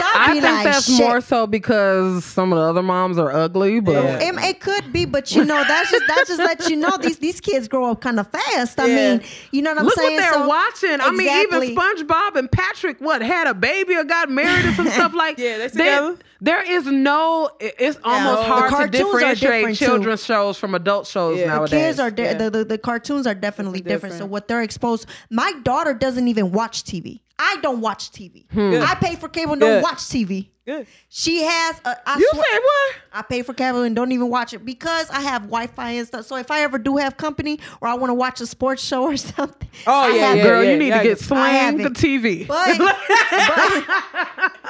So I'd be think like, that's shit. more so because some of the other moms are ugly, but Yeah. It, it could be, but you know, that's just that just lets you know these these kids grow up kind of fast. I Yeah. mean, you know what I'm look saying? what they're So- watching. I mean, even SpongeBob and Patrick, what had a baby or got married or some stuff like. Yeah, they there- together. There is no. It's almost the hard to cartoons are differentiate different, too. children's shows from adult shows Yeah. The nowadays. kids are di- Yeah. the, the the cartoons are definitely different. So what they're exposed. My daughter doesn't even watch TV. I don't watch TV. Hmm. I pay for cable and don't Good. watch TV. Good. She has. A, I You swear- say what? I pay for cable and don't even watch it because I have Wi-Fi and stuff. So if I ever do have company or I want to watch a sports show or something, Oh, I yeah, have- yeah, Girl, yeah, you need yeah, to get yeah. slang the. TV. But,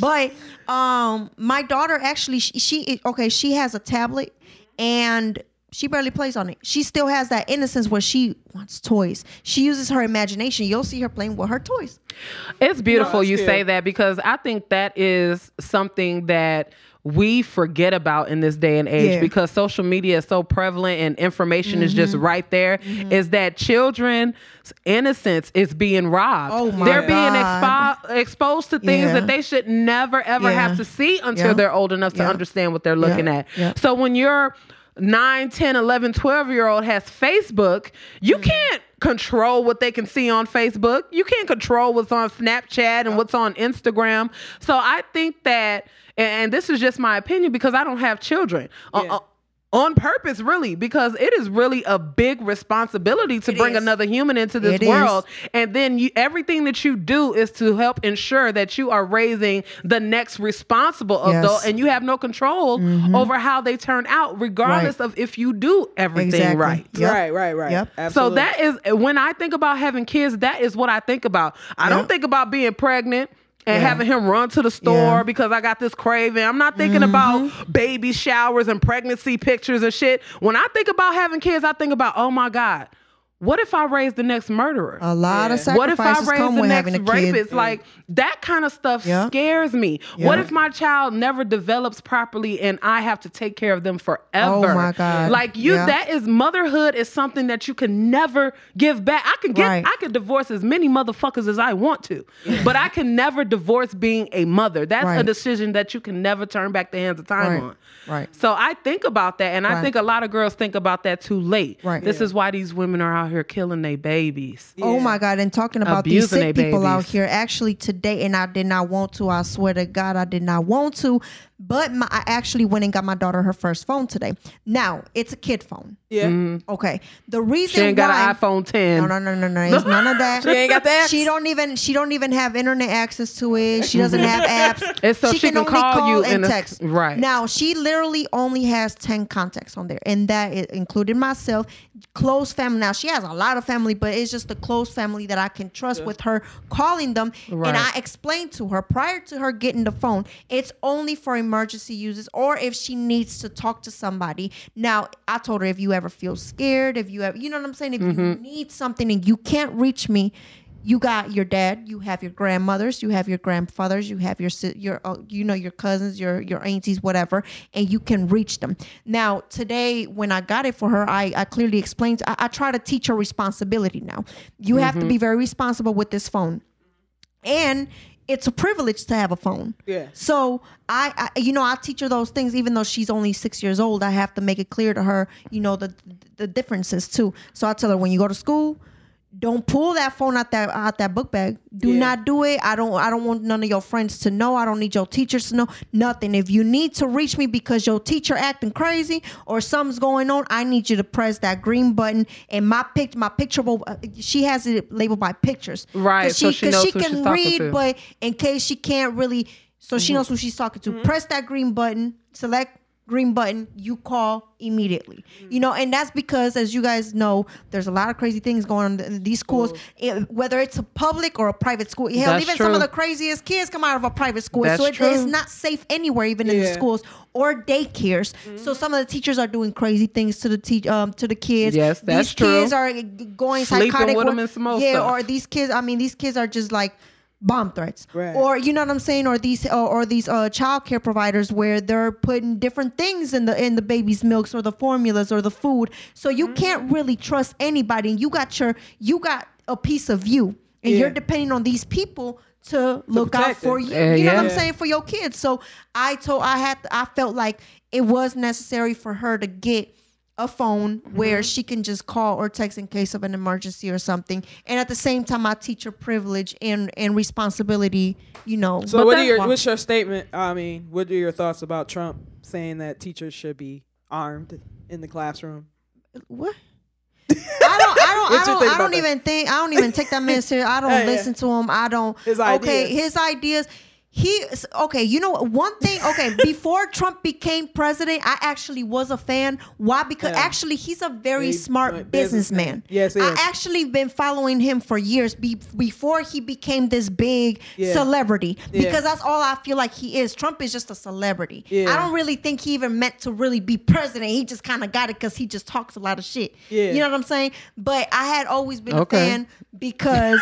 but, but, um, my daughter actually she, she okay she has a tablet and she barely plays on it. She still has that innocence where she wants toys. She uses her imagination. You'll see her playing with her toys. It's beautiful that's you good. say that because I think that is something that we forget about in this day and age Yeah. because social media is so prevalent and information is just Mm-hmm. right there. Is that children's innocence is being robbed. Oh my They're being God. expo- exposed to things Yeah. that they should never ever Yeah. have to see until Yeah. they're old enough to Yeah. understand what they're looking Yeah. at. Yeah. So when you're 9, 10, 11, 12 year old has Facebook, you Mm-hmm. can't control what they can see on Facebook. You can't control what's on Snapchat and what's on Instagram. So I think that, and this is just my opinion because I don't have children. Uh, Yeah. uh, on purpose, really, because it is really a big responsibility to It bring is. another human into this It is. world. And then you, everything that you do is to help ensure that you are raising the next responsible Yes. Mm-hmm. adult, and you have no control over how they turn out, regardless Right. of if you do everything Exactly. right. Yep. Right, right, right. Yep. Absolutely. So that is when I think about having kids, that is what I think about. I Yeah. don't think about being pregnant and Yeah. having him run to the store Yeah. Mm-hmm. because I got this craving. I'm not thinking about baby showers and pregnancy pictures and shit. When I think about having kids, I think about, oh my God, what if I raise the next murderer? A lot of Yeah. what if I sacrifices raise come the with next having a kid. rapist? Like that kind of stuff Yeah. scares me. What if my child never develops properly and I have to take care of them forever? Oh, my God. Like you, Yeah. that is motherhood is something that you can never give back. I can get, Right. I can divorce as many motherfuckers as I want to, but I can never divorce being a mother. That's a decision that you can never turn back the hands of time Right. on. Right. So I think about that, and I think a lot of girls think about that too late. Right. This is why these women are out here killing their babies. Oh my God! And talking about these sick they people out here, actually today, and I did not want to. I swear to God, I did not want to. But my, I actually went and got my daughter her first phone today. Now it's a kid phone. yeah. Mm-hmm. Okay. The reason She ain't got why an iPhone 10. No, no, no, no, no. It's none of that. She ain't got the apps? She don't even. She don't even have internet access to it. She doesn't have apps. It's so she can only call you and a- text. right. now, she literally only has ten contacts on there, and that is included myself, close family. Now she has a lot of family, but it's just the close family that I can trust with her calling them. Right. And I explained to her prior to her getting the phone, it's only for emergency uses or if she needs to talk to somebody. Now, I told her if you ever feel scared, if you ever, you know what I'm saying, if Mm-hmm. you need something and you can't reach me, you got your dad, you have your grandmothers, you have your grandfathers, you have your your uh, you know your cousins, your your aunties, whatever, and you can reach them. Now today, when I got it for her, I, I clearly explained. I, I try to teach her responsibility. Now you have to be very responsible with this phone, and it's a privilege to have a phone. Yeah. So I, I, you know, I teach her those things, even though she's only six years old. I have to make it clear to her, you know, the the differences too. So I tell her when you go to school, don't pull that phone out that out that book bag. Do Yeah. not do it. I don't I don't want none of your friends to know. I don't need your teachers to know. Nothing. If you need to reach me because your teacher acting crazy or something's going on, I need you to press that green button and my pic my picture will uh, she has it labeled by pictures. Right, 'Cause so she knows she who she's can read, to. but in case she can't really so she knows who she's talking to. Press that green button, select green button, you call immediately. You know, and that's because as you guys know, there's a lot of crazy things going on in these schools, eh, whether it's a public or a private school. Hell, That's even some of the craziest kids come out of a private school. That's so it, it's not safe anywhere, even in the schools or daycares. So some of the teachers are doing crazy things to the te- um to the kids. Yes, that's these true. kids are going Sleeping psychotic. with or- 'em and some yeah, stuff. or these kids. I mean, these kids are just like bomb threats. Right. or you know what i'm saying? Or these or, or these uh child care providers where they're putting different things in the in the baby's milks or the formulas or the food. So you Mm-hmm. can't really trust anybody. And you got your you got a piece of you. And Yeah. you're depending on these people to look out for you. Uh, you know what i'm saying? For your kids. So i told i had i felt like it was necessary for her to get a phone where Mm-hmm. she can just call or text in case of an emergency or something. And at the same time, I teach her privilege and, and responsibility, you know. So But what are your why- what's your statement? I mean, what are your thoughts about Trump saying that teachers should be armed in the classroom? what? I don't. I don't. I don't. I don't about that? even think. I don't even take that man serious. I don't Yeah, yeah. listen to him. I don't. His Okay, ideas. his ideas. He okay. You know what? one thing. Okay, before Trump became president, I actually was a fan. Why? Because Yeah. actually, he's a very Very smart smart businessman. businessman. Yes, he I is. actually been following him for years be, before he became this big Yeah. celebrity. Yeah. Because that's all I feel like he is. Trump is just a celebrity. Yeah. I don't really think he even meant to really be president. He just kind of got it because he just talks a lot of shit. Yeah. You know what I'm saying? But I had always been Okay. a fan because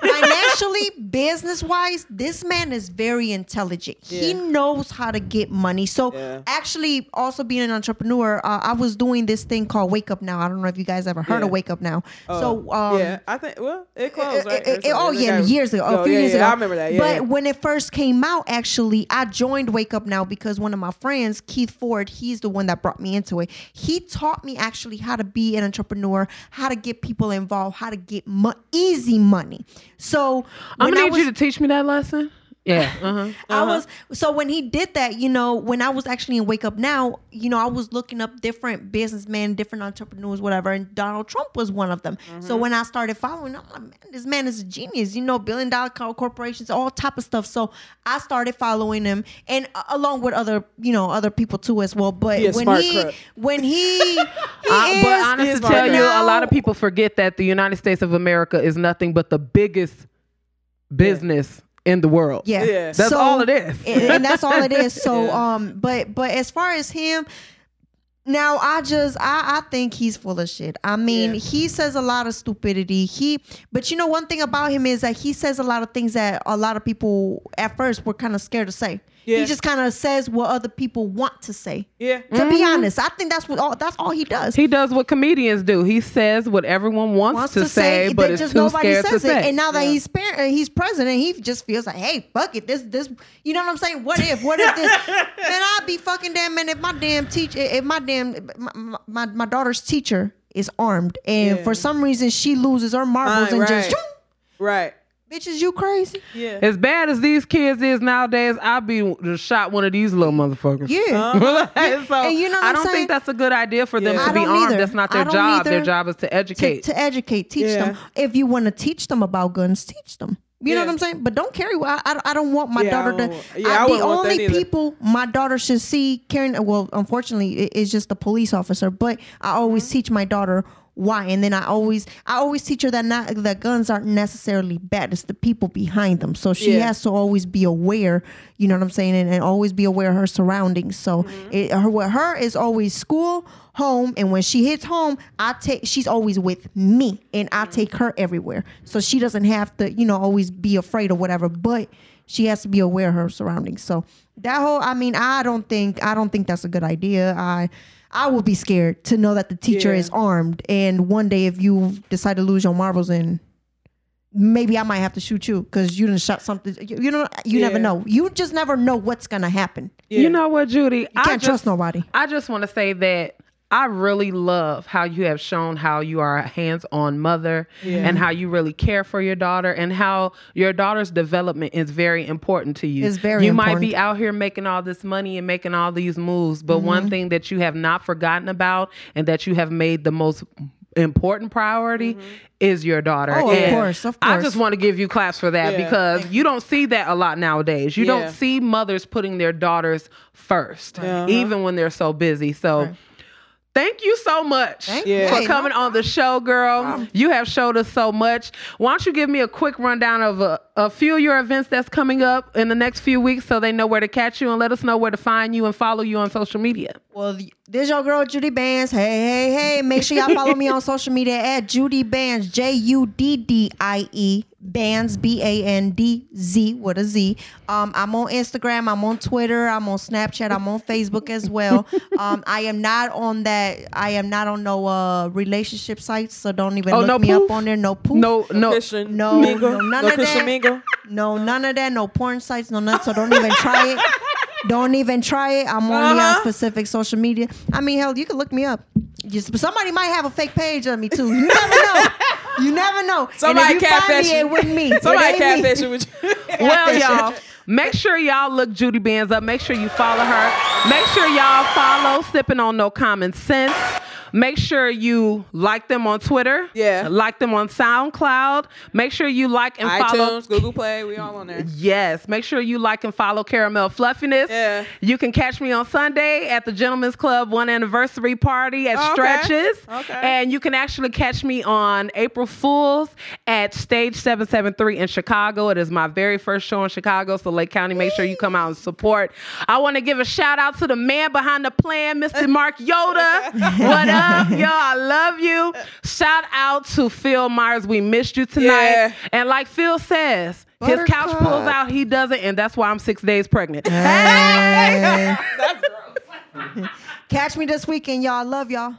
financially, business wise, this man is very intelligent. He knows how to get money. So Yeah. actually, also being an entrepreneur, uh, I was doing this thing called Wake Up Now. I don't know if you guys ever heard Yeah. of Wake Up Now. Uh, so um, yeah, I think well, it closed, right? it- it- oh yeah, years ago, a few yeah, years yeah, ago. I remember that. Yeah, but yeah. when it first came out, actually, I joined Wake Up Now because one of my friends, Keith Ford, he's the one that brought me into it. He taught me actually how to be an entrepreneur, how to get people involved, how to get mo- easy money. So I'm gonna need was- you to teach me that lesson. Yeah. Uh-huh. I was so when he did that, you know, when I was actually in Wake Up Now, you know, I was looking up different businessmen, different entrepreneurs, whatever, and Donald Trump was one of them. So when I started following, I'm like, man, this man is a genius. You know, billion dollar co- corporations, all type of stuff. So I started following him, and uh, along with other, you know, other people too as well. But He when he, when he, he Uh, is, but honest is to tell you, a lot of people forget that the United States of America is nothing but the biggest business in the world. Yeah. Yeah. That's all it is. and, and that's all it is. So Yeah. um but but as far as him now I just I, I think he's full of shit. I mean, Yeah. he says a lot of stupidity. He but you know one thing about him is that he says a lot of things that a lot of people at first were kind of scared to say. Yeah. He just kind of says what other people want to say. Yeah. To be honest, I think that's what all that's all he does. He does what comedians do. He says what everyone wants, wants to, say, but then is just too nobody scared to says it. say. And now that Yeah. he's par- uh, he's president, he just feels like, hey, fuck it, this this, you know what I'm saying? What if? What if this? man, I'd be fucking damn man if my damn teacher, if my damn my, my, my daughter's teacher is armed, and Yeah. for some reason she loses her marbles Right, and just, right. Right. bitches, you crazy? Yeah. as bad as these kids is nowadays, I'd be just shot one of these little motherfuckers. Yeah. Like, so And you know what I don't saying? think that's a good idea for them Yeah. to be don't armed. either. That's not their don't job. Their job is to To, educate. to educate, teach Yeah. them. If you want to teach them about guns, teach them. You know what I'm saying? But don't carry. I, I, I don't want my Yeah, I daughter to. don't- yeah, I the wouldn't want that only people my daughter should see carrying. Well, unfortunately, it- it's just a police officer. But I always Mm-hmm. teach my daughter why? And then i always i always teach her that not that guns aren't necessarily bad. It's the people behind them. So she Yeah. has to always be aware you know what i'm saying? And, and always be aware of her surroundings. So mm-hmm. it, her with her is always school home and when she hits home i take she's always with me and i mm-hmm. take her everywhere. So she doesn't have to you know always be afraid or whatever but she has to be aware of her surroundings. So that whole i mean i don't think i don't think that's a good idea. I i would be scared to know that the teacher Yeah. is armed. And one day if you decide to lose your marbles and maybe i might have to shoot you because you didn't shot something. You, you know you never know. You just never know what's gonna happen. You You know what, Juddie? I can't just, trust nobody. I just want to say that I really love how you have shown how you are a hands-on mother and how you really care for your daughter and how your daughter's development is very important to you. It's very You might be out here making all this money and making all these moves, but Mm-hmm. one thing that you have not forgotten about and that you have made the most important priority is your daughter. Mm-hmm. Oh, of course, of course. I just want to give you claps for that Yeah. because you don't see that a lot nowadays. You Yeah. don't see mothers putting their daughters 1st Uh-huh. even when they're so busy. So thank you so much you. for coming on the show, girl. You have showed us so much. Why don't you give me a quick rundown of a, a few of your events that's coming up in the next few weeks so they know where to catch you and let us know where to find you and follow you on social media. Well, this your girl Juddie Bandz. Hey, hey, hey! Make sure y'all follow me on social media at Juddie Bandz. J U D D I E Bandz B A N D Z with a Z. Um, I'm on Instagram. I'm on Twitter. I'm on Snapchat. I'm on Facebook as well. Um, I am not on that. I am not on no uh relationship sites. So don't even Oh, look no me poof? up on there. No poof. No, no. Christian No, mingle? no, none no of Christian that. mingle. No, none of that. No porn sites. No nothing. So don't even try it. Don't even try it. I'm only on Uh-huh. specific social media. I mean, hell, you can look me up. Just somebody might have a fake page of me too. You never know. You never know. Somebody and if you find catfish me, you. it wasn't me. It Somebody ain't me. catfishing with you. Well, y'all, make sure y'all look Juddie Bandz up. Make sure you follow her. Make sure y'all follow Sipping on No Common Sense. Make sure you like them on Twitter. Yeah. Like them on SoundCloud. Make sure you like and follow. iTunes, Google Play, we all on there. Yes. Make sure you like and follow Caramel Fluffiness. Yeah. You can catch me on Sunday at the Gentlemen's Club one anniversary party at Oh, okay. Stretches. Okay. And you can actually catch me on April Fools at Stage 773 in Chicago. It is my very first show in Chicago. So Lake County, make sure you come out and support. I want to give a shout out to the man behind the plan, Mr. Mark Yoda. what up, yo? I love you. Shout out to Phil Myers. We missed you tonight. Yeah. And like Phil says, his couch Buttercup. pulls out, he doesn't, and that's why I'm six days pregnant. Hey. That's gross. Catch me this weekend, y'all. Love y'all.